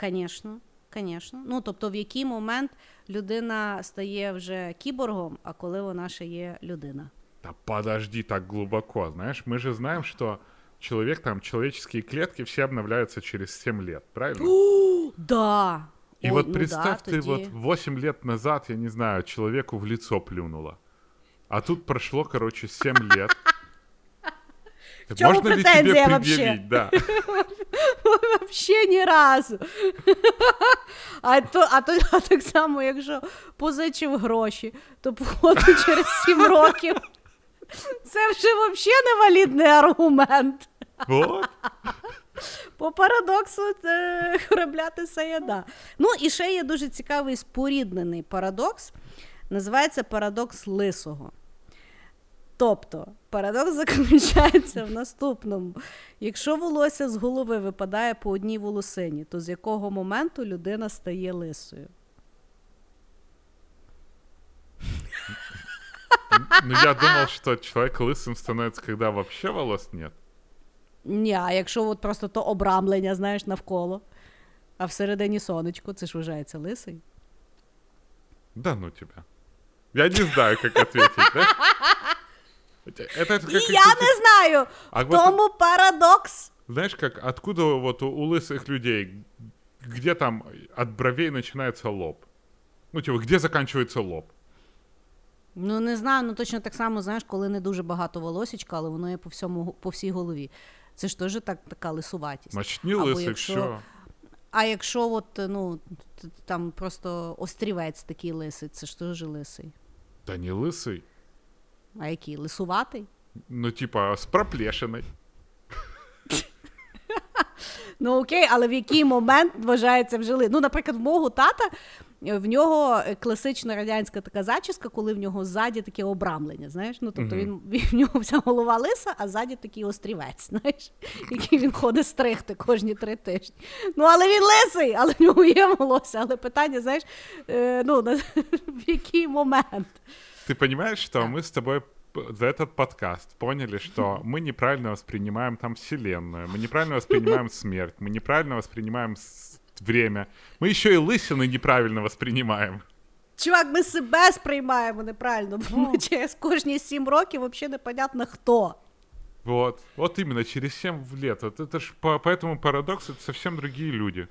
[SPEAKER 2] Звісно, звісно. Ну, тобто, в який момент людина стає вже кіборгом, а коли вона ще є людина.
[SPEAKER 3] Да подожди так глубоко, знаешь, мы же знаем, что человек, там, человеческие клетки все обновляются через 7 лет, правильно?
[SPEAKER 2] Да.
[SPEAKER 3] И
[SPEAKER 2] О,
[SPEAKER 3] вот
[SPEAKER 2] ну
[SPEAKER 3] представь,
[SPEAKER 2] да,
[SPEAKER 3] ты
[SPEAKER 2] тоді-
[SPEAKER 3] вот 8 лет назад, я не знаю, человеку в лицо плюнула. А тут прошло, короче, 7 лет. Так
[SPEAKER 2] чому
[SPEAKER 3] Можно ли тебе
[SPEAKER 2] претензия вообще?
[SPEAKER 3] предъявить? Да.
[SPEAKER 2] Вообще ні разу. А, то, а, то, а так само, якщо позичив гроші, то походу через 7 років. Це вже взагалі невалідний аргумент.
[SPEAKER 3] Вот.
[SPEAKER 2] По парадоксу е, корабляти саяда. Ну і ще є дуже цікавий споріднений парадокс. Називається парадокс лисого. Тобто, парадокс заключається в наступному: якщо волосся з голови випадає по одній волосині, то з якого моменту людина стає лисою?
[SPEAKER 3] Ну, я думал, что человек лысым становится, когда вообще волос нет.
[SPEAKER 2] Ні, а якщо от просто то обрамлення, знаєш, навколо, а всередині сонечко, це ж вважається лисий.
[SPEAKER 3] Да ну тебя. Я не знаю, как ответить, да? Это, это как...
[SPEAKER 2] І я не знаю.
[SPEAKER 3] А
[SPEAKER 2] в
[SPEAKER 3] вот-
[SPEAKER 2] тому парадокс.
[SPEAKER 3] Знаешь, как откуда вот у, у лысых людей, где там от бровей начинается лоб? Ну, типа, где заканчивается лоб?
[SPEAKER 2] Ну, не знаю, ну точно так само, знаєш, коли не дуже багато волосічка, але воно є по всьому по всій голові. Це ж теж так, така лисуватість.
[SPEAKER 3] Значит, не
[SPEAKER 2] Або
[SPEAKER 3] лысый,
[SPEAKER 2] якщо-
[SPEAKER 3] все.
[SPEAKER 2] А якщо от, ну, т- там просто острівець такий лисий, це ж теж лисий.
[SPEAKER 3] Да не лысый.
[SPEAKER 2] А який? Лисуватий?
[SPEAKER 3] Ну, типа, с проплешиной.
[SPEAKER 2] Ну окей, але в який момент вважається вже ли? Ну, наприклад, в мого тата е, в нього е, класична радянська така зачіска, коли в нього ззаді таке обрамлення. Знаєш, ну тобто він, він в нього вся голова лиса, а ззаді такий острівець, знаєш, який він ходить стригти кожні три тижні. Ну, але він лисий, але в нього є волосся. Але питання, знаєш, е, ну на, в який момент?
[SPEAKER 3] Ты понимаешь, что мы с тобой п- за этот подкаст поняли, что мы неправильно воспринимаем там Вселенную, мы неправильно воспринимаем смерть, мы неправильно воспринимаем с- время, мы еще и лысины неправильно воспринимаем.
[SPEAKER 2] Чувак, ми себе сприймаємо неправильно, бо
[SPEAKER 3] Ну.
[SPEAKER 2] ми через кожні сім років взагалі непонятно хто.
[SPEAKER 3] Вот, вот именно, через 7 лет. Вот это ж по, по этому парадоксу это совсем другие люди.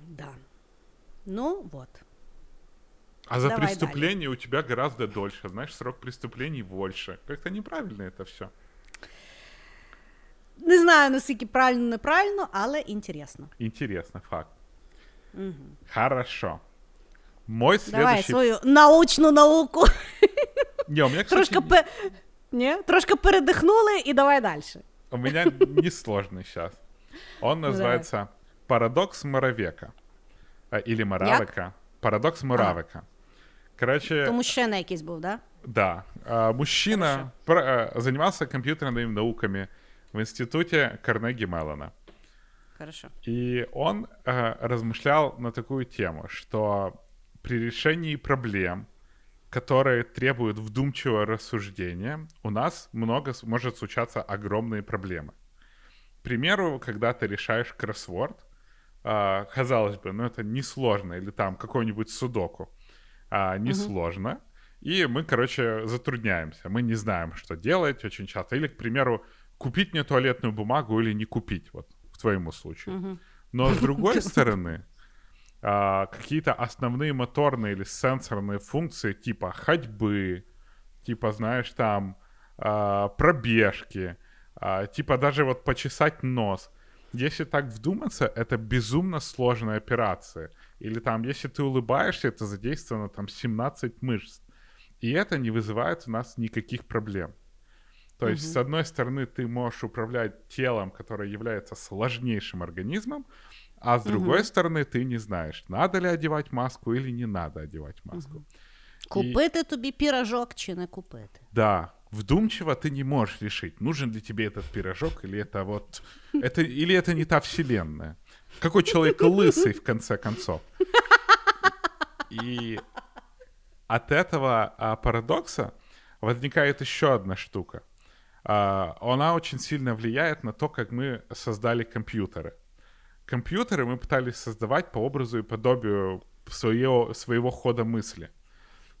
[SPEAKER 2] Да. Ну, вот.
[SPEAKER 3] А за
[SPEAKER 2] Давай
[SPEAKER 3] преступление у тебя гораздо дольше. Знаешь, срок преступлений больше. Как-то неправильно это все.
[SPEAKER 2] Не знаю, наскільки правильно, неправильно, але інтересно.
[SPEAKER 3] Интересно, факт. Хорошо. Мой
[SPEAKER 2] Давай
[SPEAKER 3] следующий...
[SPEAKER 2] свою научну науку.
[SPEAKER 3] Не, у меня, кстати,
[SPEAKER 2] Трошки, пе... Ні? Трошки передихнули і давай далі.
[SPEAKER 3] у меня несложный сейчас. Он
[SPEAKER 2] давай.
[SPEAKER 3] называется «Парадокс Моровека». А, Или Моравика. «Парадокс Моравика». Короче,
[SPEAKER 2] Тому ще не якийсь був, да?
[SPEAKER 3] Да. А, Мужчина про- а, занимался компьютерными науками в институте Карнеги Меллона.
[SPEAKER 2] Хорошо.
[SPEAKER 3] И он э, размышлял на такую тему, что при решении проблем, которые требуют вдумчивого рассуждения, у нас много может случаться огромные проблемы. К примеру, когда ты решаешь кроссворд, а, казалось бы, ну это несложно, или там какой-нибудь судоку, а, несложно, и мы, короче, затрудняемся, мы не знаем, что делать очень часто. Или, к примеру, купить мне туалетную бумагу или не купить, вот в твоему случае. Но с другой стороны, а, какие-то основные моторные или сенсорные функции типа ходьбы, типа, знаешь, там а, пробежки, а, типа даже вот почесать нос. Если так вдуматься, это безумно сложная операция. Или там, если ты улыбаешься, это задействовано там 17 мышц. И это не вызывает у нас никаких проблем. То есть, с одной стороны, ты можешь управлять телом, которое является сложнейшим организмом, а с другой стороны, ты не знаешь, надо ли одевать маску или не надо одевать маску.
[SPEAKER 2] Купити тобі піражок чи не купити?
[SPEAKER 3] Да, вдумчиво ты не можешь решить, нужен ли тебе этот пирожок или это вот... Это, или это не та вселенная. Какой человек лысый, в конце концов. И от этого а, парадокса возникает еще одна штука. А, она очень сильно влияет на то, как мы создали компьютеры. Компьютеры мы пытались создавать по образу и подобию своего, своего хода мысли.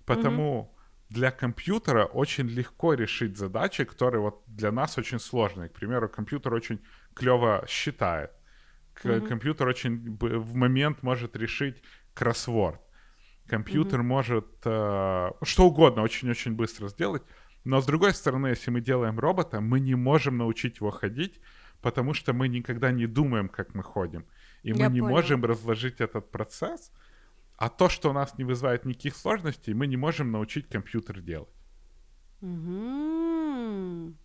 [SPEAKER 3] Потому mm-hmm. для компьютера очень легко решить задачи, которые вот для нас очень сложные. К примеру, компьютер очень клево считает. Mm-hmm. Компьютер очень в момент может решить кроссворд. Компьютер mm-hmm. может э, что угодно очень-очень быстро сделать. Но с другой стороны, если мы делаем робота, мы не можем научить его ходить, потому что мы никогда не думаем, как мы ходим. И мы Я не понял. можем разложить этот процесс. А то, что у нас не вызывает никаких сложностей, мы не можем научить компьютер делать.
[SPEAKER 2] Угу.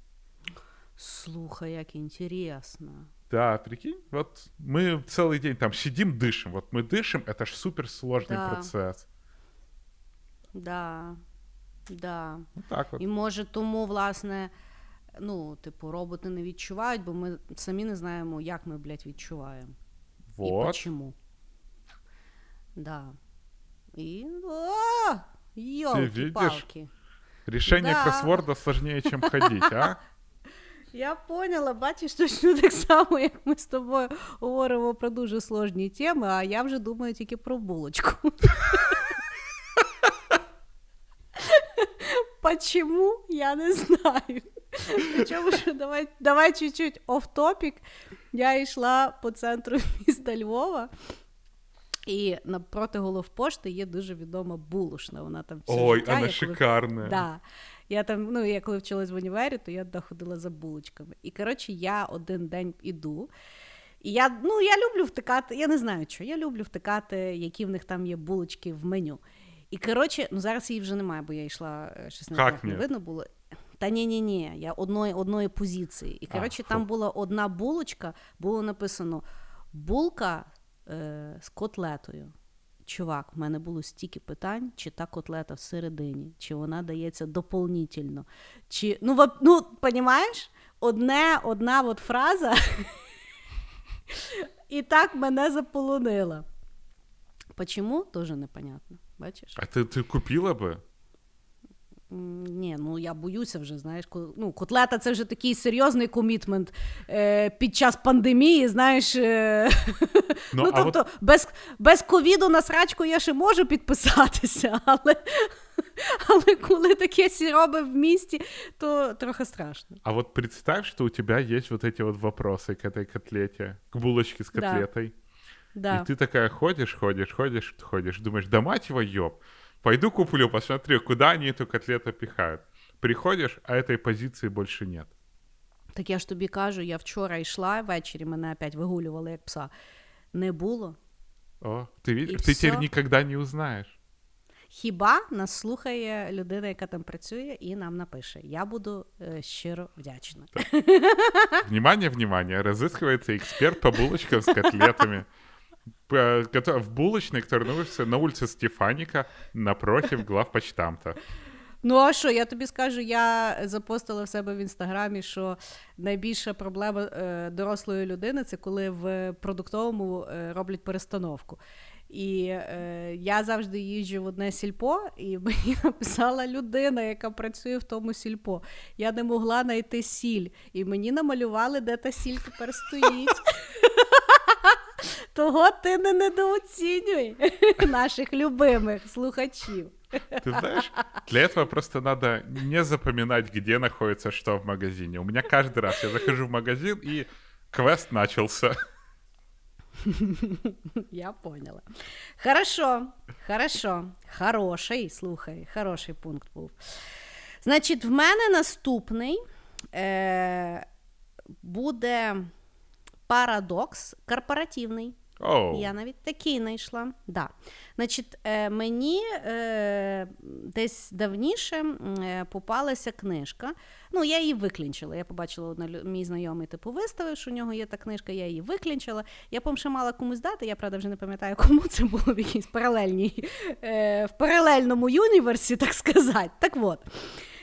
[SPEAKER 2] Слухай, як интересно.
[SPEAKER 3] Да, прикинь, вот мы целый день там сидим, дышим. Вот мы дышим, это ж суперсложный да. процесс.
[SPEAKER 2] Да. Да.
[SPEAKER 3] Так от.
[SPEAKER 2] І може тому, власне, ну, типу, роботи не відчувають, бо ми самі не знаємо, як ми, блядь, відчуваємо.
[SPEAKER 3] Вот.
[SPEAKER 2] І чому. Да. І. О! Ёлки-палки.
[SPEAKER 3] Решение да. кроссворда сложнее, чем ходить, а?
[SPEAKER 2] Я поняла, бачиш, точно так само, як ми з тобою говоримо про дуже сложні теми, а я вже думаю тільки про булочку. Почему? Я не знаю. Причому що давай давай чуть-чуть оф-топік. Я йшла по центру міста Львова, і напроти головпошти є дуже відома булушна. Вона там все
[SPEAKER 3] Ой,
[SPEAKER 2] життя,
[SPEAKER 3] вона
[SPEAKER 2] коли...
[SPEAKER 3] шикарна.
[SPEAKER 2] Да. Я там, ну, я коли вчилась в універі, то я туди ходила за булочками. І коротше, я один день іду. І я ну, я люблю втикати, я не знаю, що, я люблю втикати, які в них там є булочки в меню. І коротше, ну зараз її вже немає, бо я йшла е, щось не не видно було. Та ні, ні, ні, я одної одної позиції. І коротше, там була одна булочка, було написано булка е, з котлетою. Чувак, в мене було стільки питань, чи та котлета всередині, чи вона дається доповнительно. Чи, Ну, в, ну, понімаєш? Одне, одна от фраза, і так мене заполонила. Почему, тоже непонятно. Бачиш?
[SPEAKER 3] А ти ти купила би?
[SPEAKER 2] Ні, ну я боюся вже, знаєш, ну, котлета це вже такий серйозний комітмент е, під час пандемії, знаєш. Е, ну, ну тобто, от... без без ковіду на срачку я ще можу підписатися, але але коли таке сіроби в місті, то трохи страшно.
[SPEAKER 3] А от представь, що у тебе є вот эти вот вопросы к этой котлете, к булочке с котлетой. Да. Да. И ты такая ходишь, ходишь, ходишь, ходишь, думаешь, да мать его, ёб, пойду куплю, посмотрю, куда они эту котлету пихают. Приходиш, а этой позиції більше нет.
[SPEAKER 2] Так я ж тобі кажу, я вчора йшла ввечері, мене опять вигулювали як пса. Не було.
[SPEAKER 3] О, ти видиш, ти тепер ніколи не узнаєш.
[SPEAKER 2] Хіба нас слухає людина, яка там працює, і нам напише. Я буду е, щиро вдячна.
[SPEAKER 3] Внимание, внимание, розыскивається експерт по булочкам з котлетами. в булочной, которая на улице Стефаника напротив главпочтамта.
[SPEAKER 2] Ну, а що, я тобі скажу, я запостила в себе в інстаграмі, що найбільша проблема е, дорослої людини це коли в продуктовому е, роблять перестановку. І е, я завжди їжджу в одне сільпо, і мені написала людина, яка працює в тому сільпо. Я не могла знайти сіль, і мені намалювали, де та сіль тепер стоїть. Того ти не недооцінюй наших любимих слухачів.
[SPEAKER 3] Ты знаешь, для этого просто надо не запоминать, где находится что в магазине. У меня каждый раз я захожу в магазин, и квест начался.
[SPEAKER 2] Я поняла. Хорошо, хорошо, хороший, слухай, хороший пункт був. Значить, в мене наступний е, буде парадокс корпоративний.
[SPEAKER 3] Oh.
[SPEAKER 2] Я навіть такий знайшла. Да. Значить, е, Мені е, десь давніше е, попалася книжка. Ну, я її виклінчила. Я побачила одна мій знайомий типу виставив, що у нього є та книжка, я її виклінчила. Я по ще мала комусь дати, я правда вже не пам'ятаю, кому це було в якійсь паралельній, е, в паралельному юніверсі, так сказати. Так от.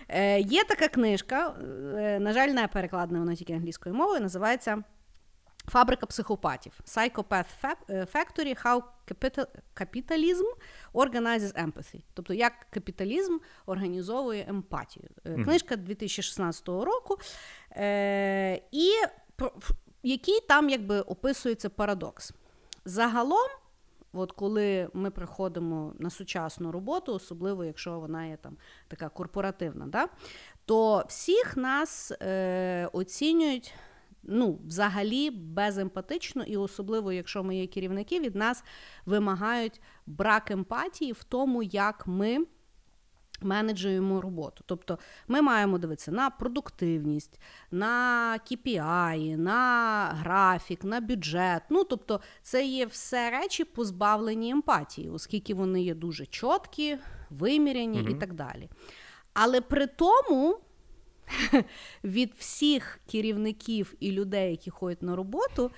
[SPEAKER 2] Е, Є така книжка, е, на жаль, не перекладена вона тільки англійською мовою, називається Фабрика психопатів. Psychopath Fa- Factory How Capital- Capitalism Organizes Empathy. Тобто, як капіталізм організовує емпатію. Е, Книжка 2016 року. Е, і який там якби описується парадокс. Загалом, от коли ми приходимо на сучасну роботу, особливо якщо вона є там така корпоративна, да, то всіх нас е, оцінюють ну, взагалі беземпатично, і особливо, якщо ми є керівники, від нас вимагають брак емпатії в тому, як ми менеджуємо роботу. Тобто ми маємо дивитися на продуктивність, на KPI, на графік, на бюджет. Ну, тобто, це є все речі позбавлені емпатії, оскільки вони є дуже чіткі, виміряні і так далі. Але при тому від всіх керівників і людей, які ходять на роботу,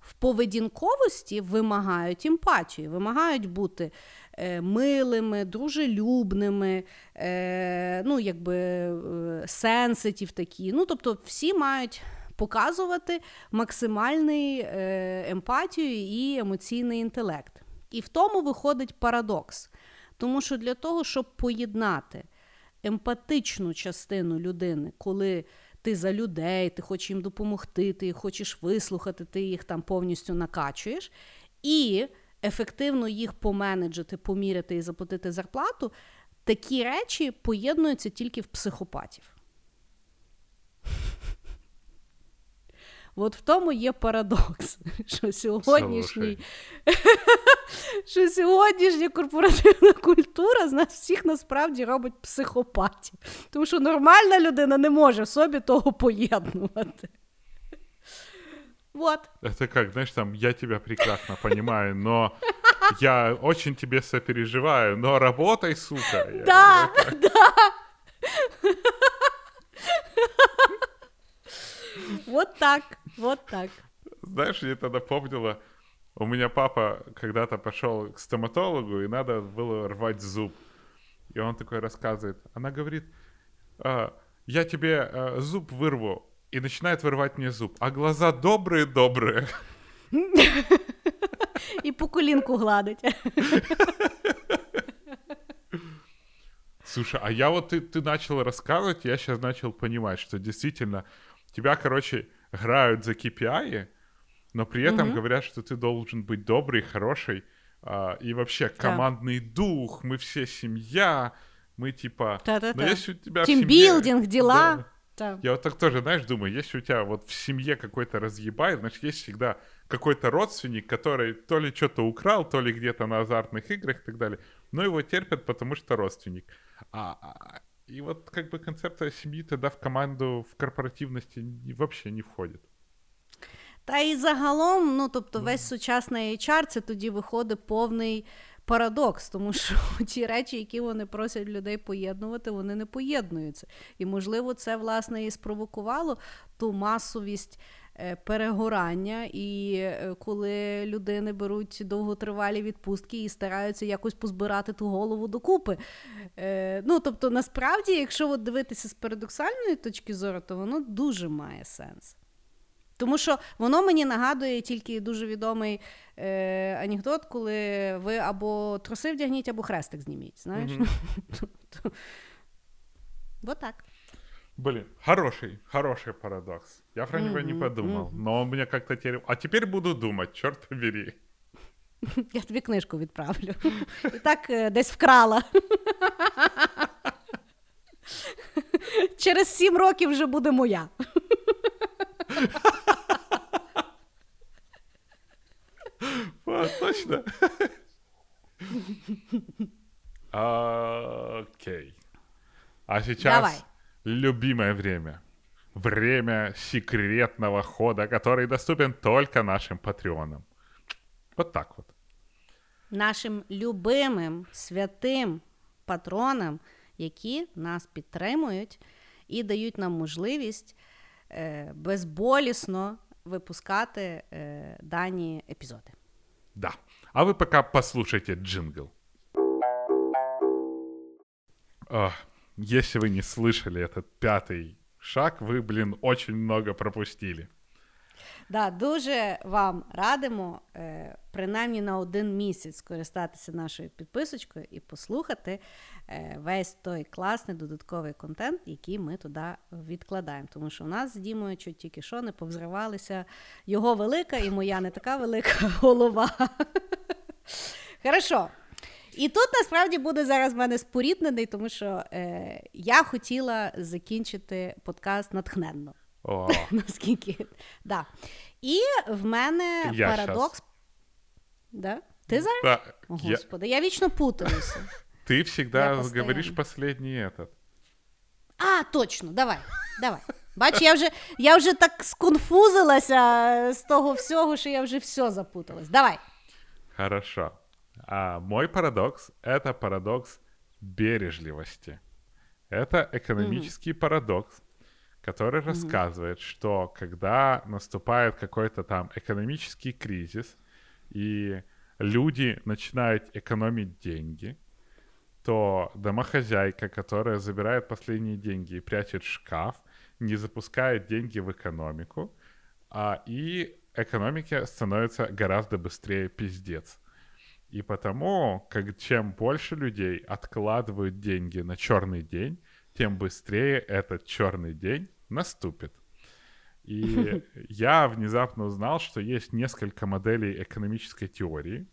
[SPEAKER 2] в поведінковості вимагають емпатію, вимагають бути е, милими, дружелюбними, е, ну, якби е, сенситів такі. Ну, тобто, всі мають показувати максимальний е, емпатію і емоційний інтелект. І в тому виходить парадокс. Тому що для того, щоб поєднати емпатичну частину людини, коли ти за людей, ти хочеш їм допомогти, ти їх хочеш вислухати, ти їх там повністю накачуєш, і ефективно їх поменеджити, поміряти і заплатити зарплату, такі речі поєднуються тільки в психопатів. От в тому є парадокс, що сьогоднішній, що сьогоднішня корпоративна культура з нас всіх насправді робить психопатів. Тому що нормальна людина не може в собі того поєднувати. Вот.
[SPEAKER 3] Это как, знаешь, там, я тебя прекрасно понимаю, но я очень тебе сопереживаю, но работай, сука.
[SPEAKER 2] Да, да. Вот так, вот так.
[SPEAKER 3] Знаешь, мне это напомнило, у меня папа когда-то пошел к стоматологу, и надо было рвать зуб. И он такой рассказывает. Она говорит, «А, я тебе а, зуб вырву. И начинает вырывать мне зуб. А глаза добрые-добрые.
[SPEAKER 2] І по колінку гладить.
[SPEAKER 3] Слушай, а я вот ты, ты начал рассказывать, я сейчас начал понимать, что действительно тебя, короче, играют за KPI, но при этом говорят, что ты должен быть добрый, хороший, а, и вообще командный дух, мы все семья, мы типа...
[SPEAKER 2] Та-та-та.
[SPEAKER 3] Но если у тебя в семье-
[SPEAKER 2] Тімбілдинг, діла.
[SPEAKER 3] Да.
[SPEAKER 2] Та.
[SPEAKER 3] Я вот так тоже, знаешь, думаю, если у тебя вот в семье какой-то разъебай, значит, есть всегда какой-то родственник, который то ли что-то украл, то ли где-то на азартных играх и так далее, но его терпят, потому что родственник. А, а- и вот как бы концепция семьи тогда в команду, в корпоративности не- вообще не входит.
[SPEAKER 2] Та і загалом, ну тобто, весь сучасний HR це тоді виходить повний парадокс, тому що ті речі, які вони просять людей поєднувати, вони не поєднуються. І, можливо, це власне і спровокувало ту масовість. Е, Перегорання, і е, коли людини беруть довготривалі відпустки і стараються якось позбирати ту голову докупи. Е, ну, тобто, насправді, якщо от дивитися з парадоксальної точки зору, то воно дуже має сенс. Тому що воно мені нагадує тільки дуже відомий е, анекдот, коли ви або труси вдягніть, або хрестик зніміть. Знаєш? Тобто, Вот так.
[SPEAKER 3] Блин, хороший, хороший парадокс. Я про него не подумал, но он мне как-то теперь... А теперь буду думать, черт побери.
[SPEAKER 2] Я тобі книжку відправлю. І так е, десь вкрала. Через сім років вже буде моя.
[SPEAKER 3] А, точно? Окей. А сейчас
[SPEAKER 2] Давай.
[SPEAKER 3] Любимое время. Время секретного хода, который доступен только нашим патреонам. Вот так вот.
[SPEAKER 2] Нашим любимим святим патронам, які нас підтримують і дають нам можливість е, безболісно випускати е, дані епізоди.
[SPEAKER 3] Да. А вы пока послушайте джингл. Ах, если вы не слышали этот пятый шаг, вы, блин, очень много пропустили.
[SPEAKER 2] Да, дуже вам радимо, е, принаймні на один місяць скористатися нашою підписочкою і послухати е, весь той класний додатковий контент, який ми туди відкладаємо. Тому що у нас з Дімою чуть тільки що не повзривалися його велика і моя не така велика голова. Хорошо. І тут насправді буде зараз в мене споріднений, тому що е, я хотіла закінчити подкаст натхненно.
[SPEAKER 3] О,
[SPEAKER 2] Наскільки. Да. І в мене
[SPEAKER 3] Я
[SPEAKER 2] парадокс. Да? Ти зараз?
[SPEAKER 3] да,
[SPEAKER 2] О,
[SPEAKER 3] я-
[SPEAKER 2] Господи, я вічно путаюся.
[SPEAKER 3] ты всегда
[SPEAKER 2] Я постоянно.
[SPEAKER 3] этот.
[SPEAKER 2] А, точно, давай, давай. Бач, я вже, я вже так сконфузилася з того всього, що я вже все запуталась. Давай.
[SPEAKER 3] Хорошо. А мой парадокс — это парадокс бережливости. Это экономический парадокс, который рассказывает, что когда наступает какой-то там экономический кризис, и люди начинают экономить деньги, то домохозяйка, которая забирает последние деньги и прячет в шкаф, не запускает деньги в экономику, а, и экономике становится гораздо быстрее пиздец. И потому, как чем больше людей откладывают деньги на черный день, тем быстрее этот черный день наступит. И я внезапно узнал, что есть несколько моделей экономической теории.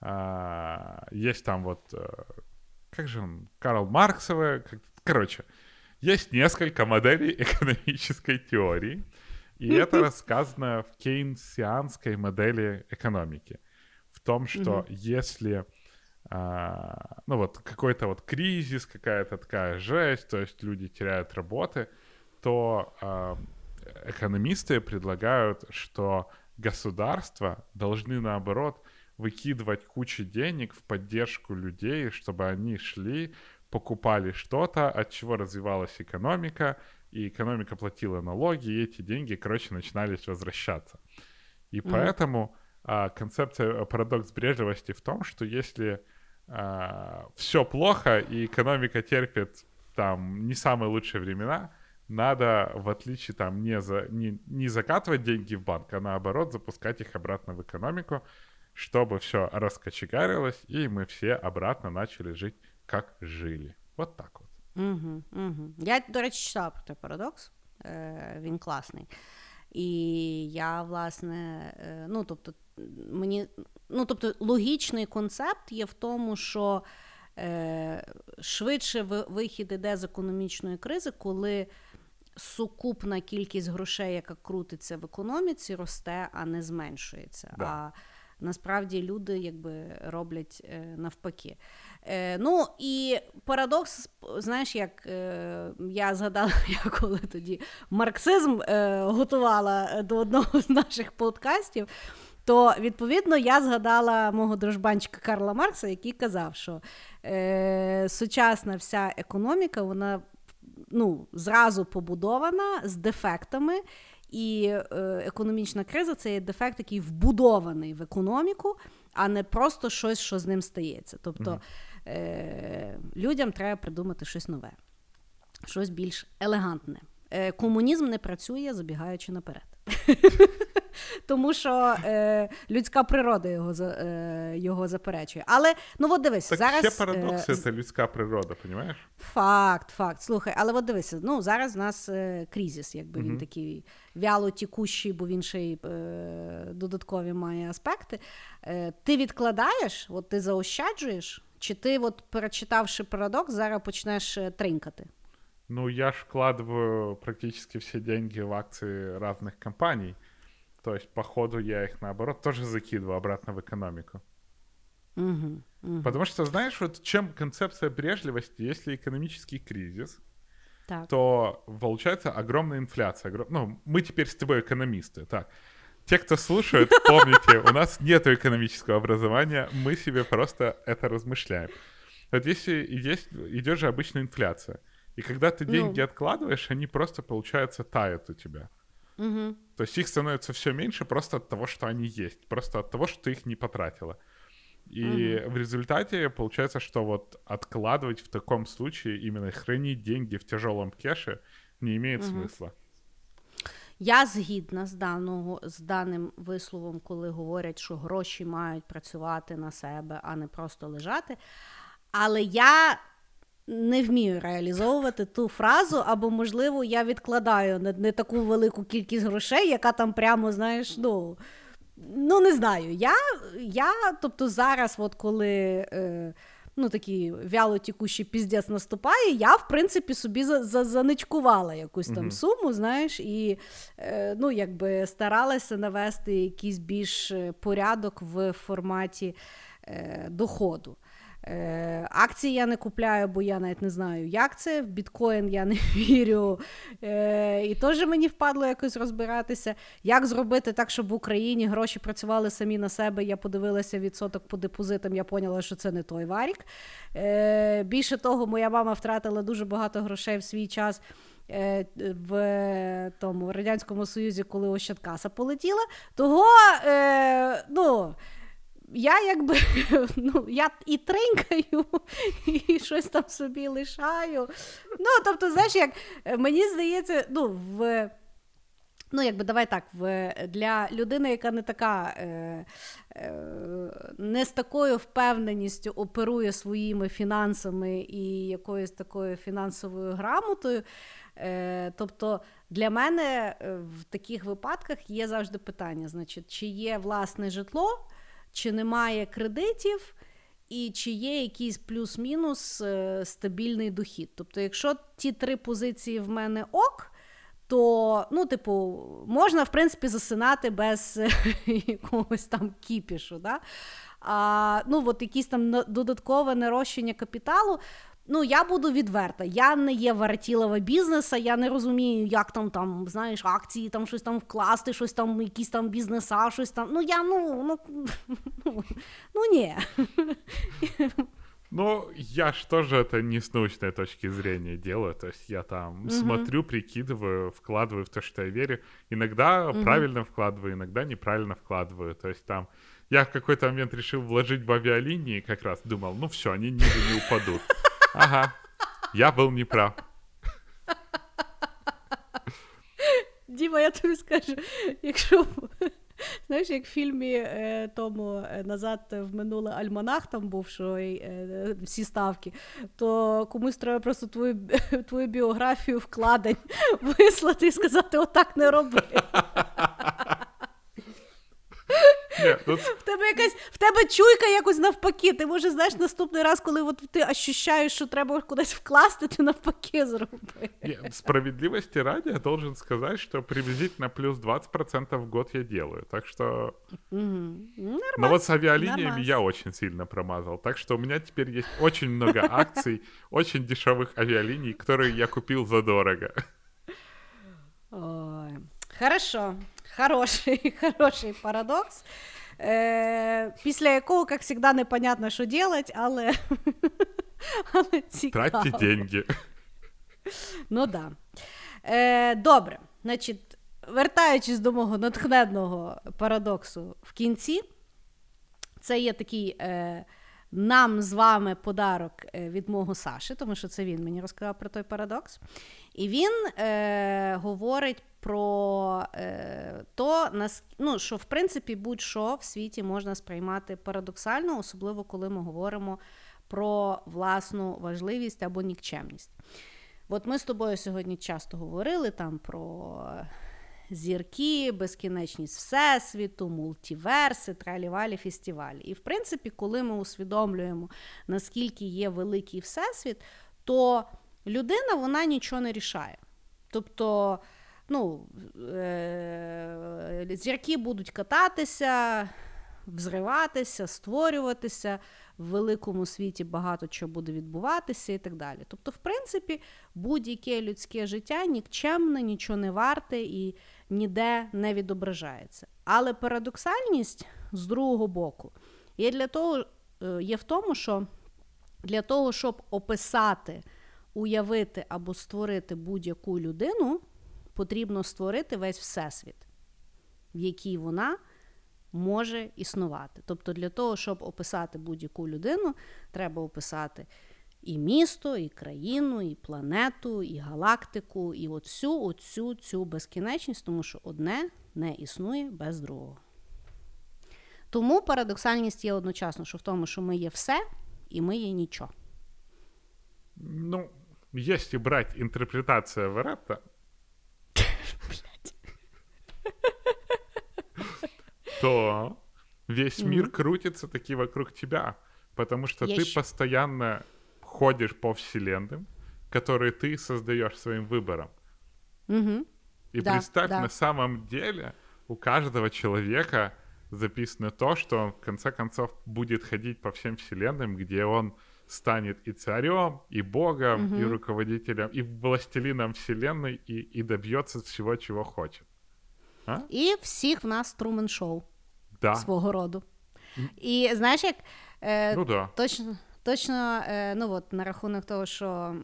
[SPEAKER 3] А, Есть там вот, э, как же он, Карл Марксовая, короче, есть несколько моделей экономической теории, и это рассказано в кейнсианской модели экономики. Том, что если а, ну вот какой-то вот кризис, какая-то такая жесть, то есть люди теряют работы, то а, экономисты предлагают, что государства должны наоборот выкидывать кучу денег в поддержку людей, чтобы они шли, покупали что-то, от чего развивалась экономика, и экономика платила налоги, и эти деньги, короче, начинались возвращаться. И поэтому а, концепция э, парадокс бережливости в том, что если все плохо и экономика терпит там не самые лучшие времена, надо, в отличие там, не, за, не, не закатывать деньги в банк, а наоборот запускать их обратно в экономику, чтобы все раскочегарилось, и мы все обратно начали жить, как жили. Вот так вот.
[SPEAKER 2] Угу, угу. Я, до речі, читала про той парадокс. Він класний. І я, власне, е, ну, тобто, мені, ну, тобто, логічний концепт є в тому, що е, швидше вихід іде з економічної кризи, коли сукупна кількість грошей, яка крутиться в економіці, росте, а не зменшується.
[SPEAKER 3] Да.
[SPEAKER 2] А насправді люди якби роблять е, навпаки. Е, ну і парадокс, знаєш, як е, я згадала, я коли тоді марксизм готувала до одного з наших подкастів. То відповідно я згадала мого дружбанчика Карла Маркса, який казав, що е, сучасна вся економіка, вона ну, зразу побудована з дефектами, і е, економічна криза це є дефект, який вбудований в економіку, а не просто щось, що з ним стається. Тобто е, людям треба придумати щось нове, щось більш елегантне. Е, комунізм не працює, забігаючи наперед. Тому що е, людська природа його, за- е, його заперечує. Але ну от дивись,
[SPEAKER 3] Так
[SPEAKER 2] зараз
[SPEAKER 3] все парадоксы
[SPEAKER 2] е, —
[SPEAKER 3] это людская природа, понимаешь?
[SPEAKER 2] Факт, факт. Слухай, але от дивися, ну зараз в нас е, кризис, якби він такий вяло тікущий, бо він ще й е, додаткові має аспекти. Е, ти відкладаєш, от ти заощаджуєш, чи ти, от перечитавши парадокс, зараз почнеш е, тринкати?
[SPEAKER 3] Ну, я ж вкладываю практически все деньги в акции разных компаний. То есть, по ходу я их, наоборот, тоже закидываю обратно в экономику.
[SPEAKER 2] Угу, угу.
[SPEAKER 3] Потому что, знаешь, вот чем концепция бережливости, если экономический кризис,
[SPEAKER 2] Так.
[SPEAKER 3] то получается огромная инфляция. огром- Ну, мы теперь с тобой экономисты. Так, те, кто слушает, помните, у нас нет экономического образования, мы себе просто это размышляем. Вот если есть, идет же обычная инфляция, и когда ты
[SPEAKER 2] Ну.
[SPEAKER 3] деньги откладываешь, они просто, получается, тают у тебя.
[SPEAKER 2] Угу.
[SPEAKER 3] То есть их становится все меньше просто от того, что они есть, просто от того, что ты их не потратила. И в результате получается, что вот откладывать в таком случае, именно хранить деньги в тяжелом кеше не имеет смысла.
[SPEAKER 2] Я згідна з даного з даним висловом, коли говорять, що гроші мають працювати на себе, а не просто лежати. Але я не вмію реалізовувати ту фразу, або, можливо, я відкладаю не, не таку велику кількість грошей, яка там прямо, знаєш, ну. Ну, не знаю. Я, я тобто, зараз, от коли е, ну, такий вялотікущий піздець наступає, я, в принципі, собі за, за, заничкувала якусь там суму, знаєш, і е, ну, якби старалася навести якийсь більш е, порядок в форматі е, доходу. Е, Акції я не купляю, бо я навіть не знаю, як це. В біткоін я не вірю. Е, І теж мені впадло якось розбиратися. Як зробити так, щоб в Україні гроші працювали самі на себе? Я подивилася відсоток по депозитам, я поняла, що це не той варік. Е, Більше того, моя мама втратила дуже багато грошей в свій час. В тому Радянському Союзі, коли Ощадкаса полетіла, того е, ну, я якби ну, я і тринкаю, і щось там собі лишаю. Ну, тобто, знаєш, як мені здається, ну, в. Ну, якби давай так, в, для людини, яка не така, е, е, не з такою впевненістю оперує своїми фінансами і якоюсь такою фінансовою грамотою. Е, Тобто для мене в таких випадках є завжди питання: значить, чи є власне житло, чи немає кредитів, і чи є якийсь плюс-мінус е, стабільний дохід. Тобто, якщо ті три позиції в мене ок, то, ну, типу, можна, в принципі, засинати без якогось там кіпішу. Да? А, ну, от якісь там додаткове нарощення капіталу. Ну, я буду відверта. Я не є варатілова бізнеса, я не розумію, як там там, знаєш, акції, там щось там вкласти, щось там, якісь там бізнеса, щось там. Ну, я ну, ну, ну, ну ні.
[SPEAKER 3] Ну, я ж тоже это не с научной точки зрения делаю. То есть я там угу. смотрю, прикидываю, вкладываю в то, что я верю. Иногда угу. правильно вкладываю, иногда неправильно вкладываю. То есть там я в какой-то момент решил вложить в авиалинии, как раз думал, ну все, они ниже не упадут. Ага, я был неправ.
[SPEAKER 2] Діма, я тобі скажу, якщо знаєш, як в фільмі е, тому е, назад в минуле Альманах там був що е, всі ставки, то комусь треба просто твою твою біографію вкладень вислати і сказати: отак не роби. В тебе якась в тебе чуйка якось навпаки. Ти може знаєш наступний раз, коли от ти ощущаєш, що треба кудись вкласти, ти навпаки зроби.
[SPEAKER 3] Справедливости ради я должен сказать, что приблизительно плюс 20% в год я делаю. Так что...
[SPEAKER 2] Угу.
[SPEAKER 3] Но вот с авиалиниями я очень сильно промазал. Так что у меня теперь есть очень много акций, очень дешевых авиалиний, которые я купил задорого.
[SPEAKER 2] Ой. Хорошо. Хороший, хороший парадокс. Е, Після якого, як завжди, непонятно, що робити, але але цікаво.
[SPEAKER 3] Тратьте деньги.
[SPEAKER 2] Ну так. Да. Е, Добре. Значить, вертаючись до мого натхненного парадоксу в кінці, це є такий. Е, нам з вами подарок е, від мого Саші, тому що це він мені розказав про той парадокс. І він е, говорить про е, то, ну, що в принципі будь-що в світі можна сприймати парадоксально, особливо коли ми говоримо про власну важливість або нікчемність. От ми з тобою сьогодні часто говорили там про зірки, безкінечність всесвіту, мультиверси, тралівалі, фестивалі. І, в принципі, коли ми усвідомлюємо, наскільки є великий всесвіт, то людина вона нічого не рішає. Тобто, ну, е- зірки будуть кататися, взриватися, створюватися. В великому світі багато чого буде відбуватися і так далі. Тобто, в принципі, будь-яке людське життя нікчемне, нічого не варте і ніде не відображається. Але парадоксальність з другого боку є для того, е, є в тому, що для того, щоб описати, уявити або створити будь-яку людину, потрібно створити весь всесвіт, в якій вона може існувати. Тобто, для того, щоб описати будь-яку людину, треба описати і місто, і країну, і планету, і галактику, і от оцю цю безкінечність, тому що одне не існує без другого. Тому парадоксальність є одночасно, що в тому, що ми є все, і ми є нічого.
[SPEAKER 3] Ну, если брать интерпретацию Веретта, то весь мир крутится таки вокруг тебя, потому что ты постоянно ходишь по вселенным, которые ты создаешь своим выбором. И
[SPEAKER 2] Да,
[SPEAKER 3] представь,
[SPEAKER 2] да.
[SPEAKER 3] на самом деле у каждого человека записано то, что он в конце концов будет ходить по всем вселенным, где он станет и царем, и богом, и руководителем, и властелином вселенной, и, и добьется всего, чего хочет.
[SPEAKER 2] І всіх в нас Трумен шоу
[SPEAKER 3] Да.
[SPEAKER 2] свого роду. І знаєш, як е,
[SPEAKER 3] Ну да.
[SPEAKER 2] точно, точно е, ну от на рахунок того, що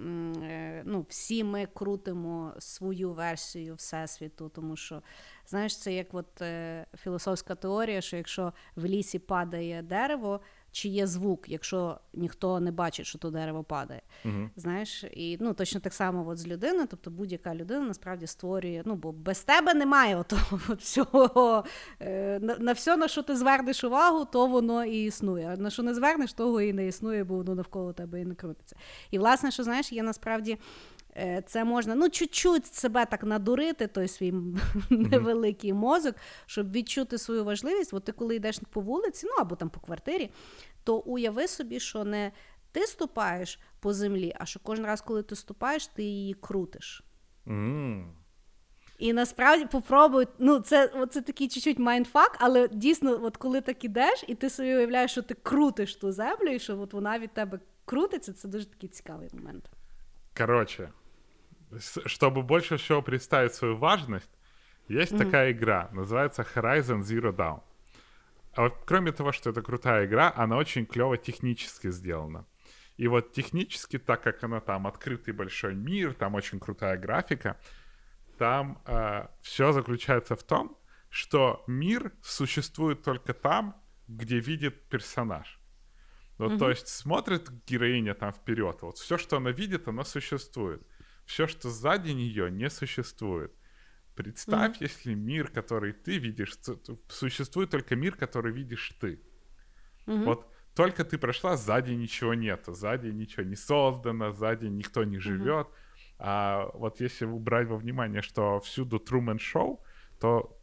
[SPEAKER 2] е, ну, всі ми крутимо свою версію Всесвіту, тому що знаєш, це як от, е, філософська теорія, що якщо в лісі падає дерево, чи є звук, якщо ніхто не бачить, що то дерево падає.
[SPEAKER 3] Мгм.
[SPEAKER 2] Знаєш, і ну точно так само от з людиною, тобто будь-яка людина насправді створює. Ну бо без тебе немає отого от всього. Е, на, на все, на що ти звернеш увагу, то воно і існує. А на що не звернеш, того і не існує, бо воно навколо тебе і не крутиться. І власне, що знаєш, є насправді. Е, Це можна ну чуть-чуть себе так надурити, той свій невеликий мозок, щоб відчути свою важливість. От ти коли йдеш по вулиці, ну або там по квартирі, то уяви собі, що не ти ступаєш по землі, а що кожен раз, коли ти ступаєш, ти її крутиш.
[SPEAKER 3] М.
[SPEAKER 2] І насправді попробуй, ну це, це такий чуть-чуть майндфак, але дійсно, от коли так ідеш, і ти собі уявляєш, що ти крутиш ту землю, і що от вона від тебе крутиться, це дуже такий цікавий момент.
[SPEAKER 3] Короче, с- чтобы больше всего представить свою важность, есть такая игра, называется Horizon Zero Dawn. А вот кроме того, что это крутая игра, она очень клево технически сделана. И вот технически, так как она там открытый большой мир, там очень крутая графика, там все заключается в том, что мир существует только там, где видит персонаж. Вот, то есть смотрит героиня там вперед, вот все, что она видит, оно существует. Все, что сзади нее, не существует. Представь, если мир, который ты видишь, существует только мир, который видишь ты. Вот только ты прошла, сзади ничего нету, сзади ничего не создано, сзади никто не живет. А вот если убрать во внимание, что всюду Truman Шоу, то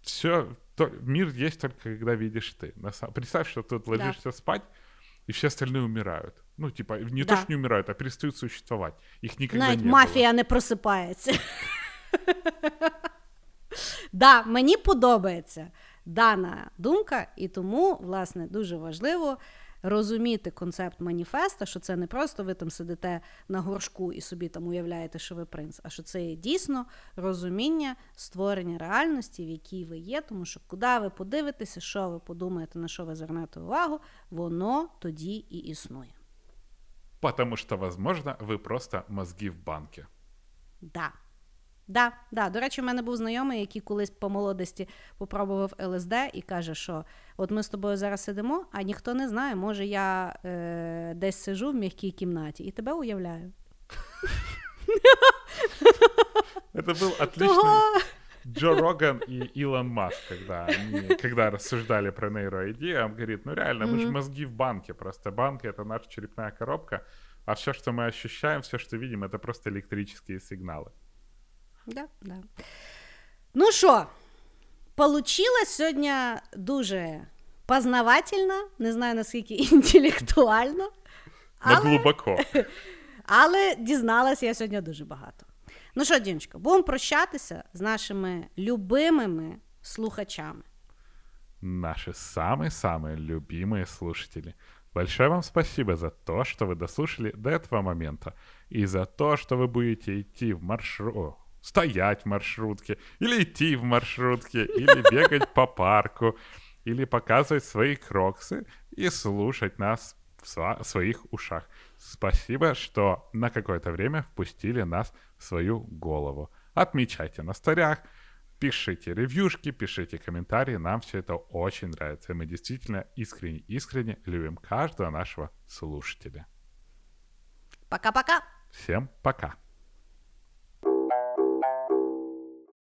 [SPEAKER 3] все, то, мир есть только когда видишь ты. Представь, что тут ложишься спать, и все остальные умирают. Ну, типа, не то,
[SPEAKER 2] Да.
[SPEAKER 3] что не умирают, а перестают существовать. Их никогда
[SPEAKER 2] Навіть
[SPEAKER 3] не
[SPEAKER 2] мафія не просипається. да, мені подобається дана думка, і тому, власне, дуже важливо розуміти концепт маніфеста, що це не просто ви там сидите на горшку і собі там уявляєте, що ви принц, а що це є дійсно розуміння створення реальності, в якій ви є, тому що куди ви подивитеся, що ви подумаєте, на що ви звернете увагу, воно тоді і існує.
[SPEAKER 3] Потому что, возможно, вы просто мозги в банке.
[SPEAKER 2] Да. Да, да. До речі, в мене був знайомий, який колись по молодості попробував ЛСД і каже, що от ми з тобою зараз сидимо, а ніхто не знає, може я е, десь сижу в м'якій кімнаті і тебе уявляю.
[SPEAKER 3] Это был отличный
[SPEAKER 2] Того.
[SPEAKER 3] Джо Роган и Илон Маск, когда они, когда рассуждали про нейроидею, он говорит, ну реально, мы же мозги в банке, просто банк — это наша черепная коробка, а все, что мы ощущаем, все, что видим, это просто электрические сигналы.
[SPEAKER 2] Да, да. Ну що, получилось сьогодні дуже познавательно, не знаю наскільки інтелектуально,
[SPEAKER 3] Но
[SPEAKER 2] але,
[SPEAKER 3] глубоко.
[SPEAKER 2] але дізналась я сьогодні дуже багато. Ну що, дівчинка, будемо прощатися з нашими любимими слухачами.
[SPEAKER 3] Наши самые-самые любимые слушатели. Большое вам спасибо за то, что вы дослушали до этого момента. И за то, что вы будете идти в маршрут, стоять в маршрутке, или идти в маршрутке, или бегать по парку, или показывать свои кроксы и слушать нас в своих ушах. Спасибо, что на какое-то время впустили нас в свою голову. Отмечайте на старях, пишите ревьюшки, пишите комментарии, нам все это очень нравится. И мы действительно искренне-искренне любим каждого нашего слушателя.
[SPEAKER 2] Пока-пока.
[SPEAKER 3] Всем пока.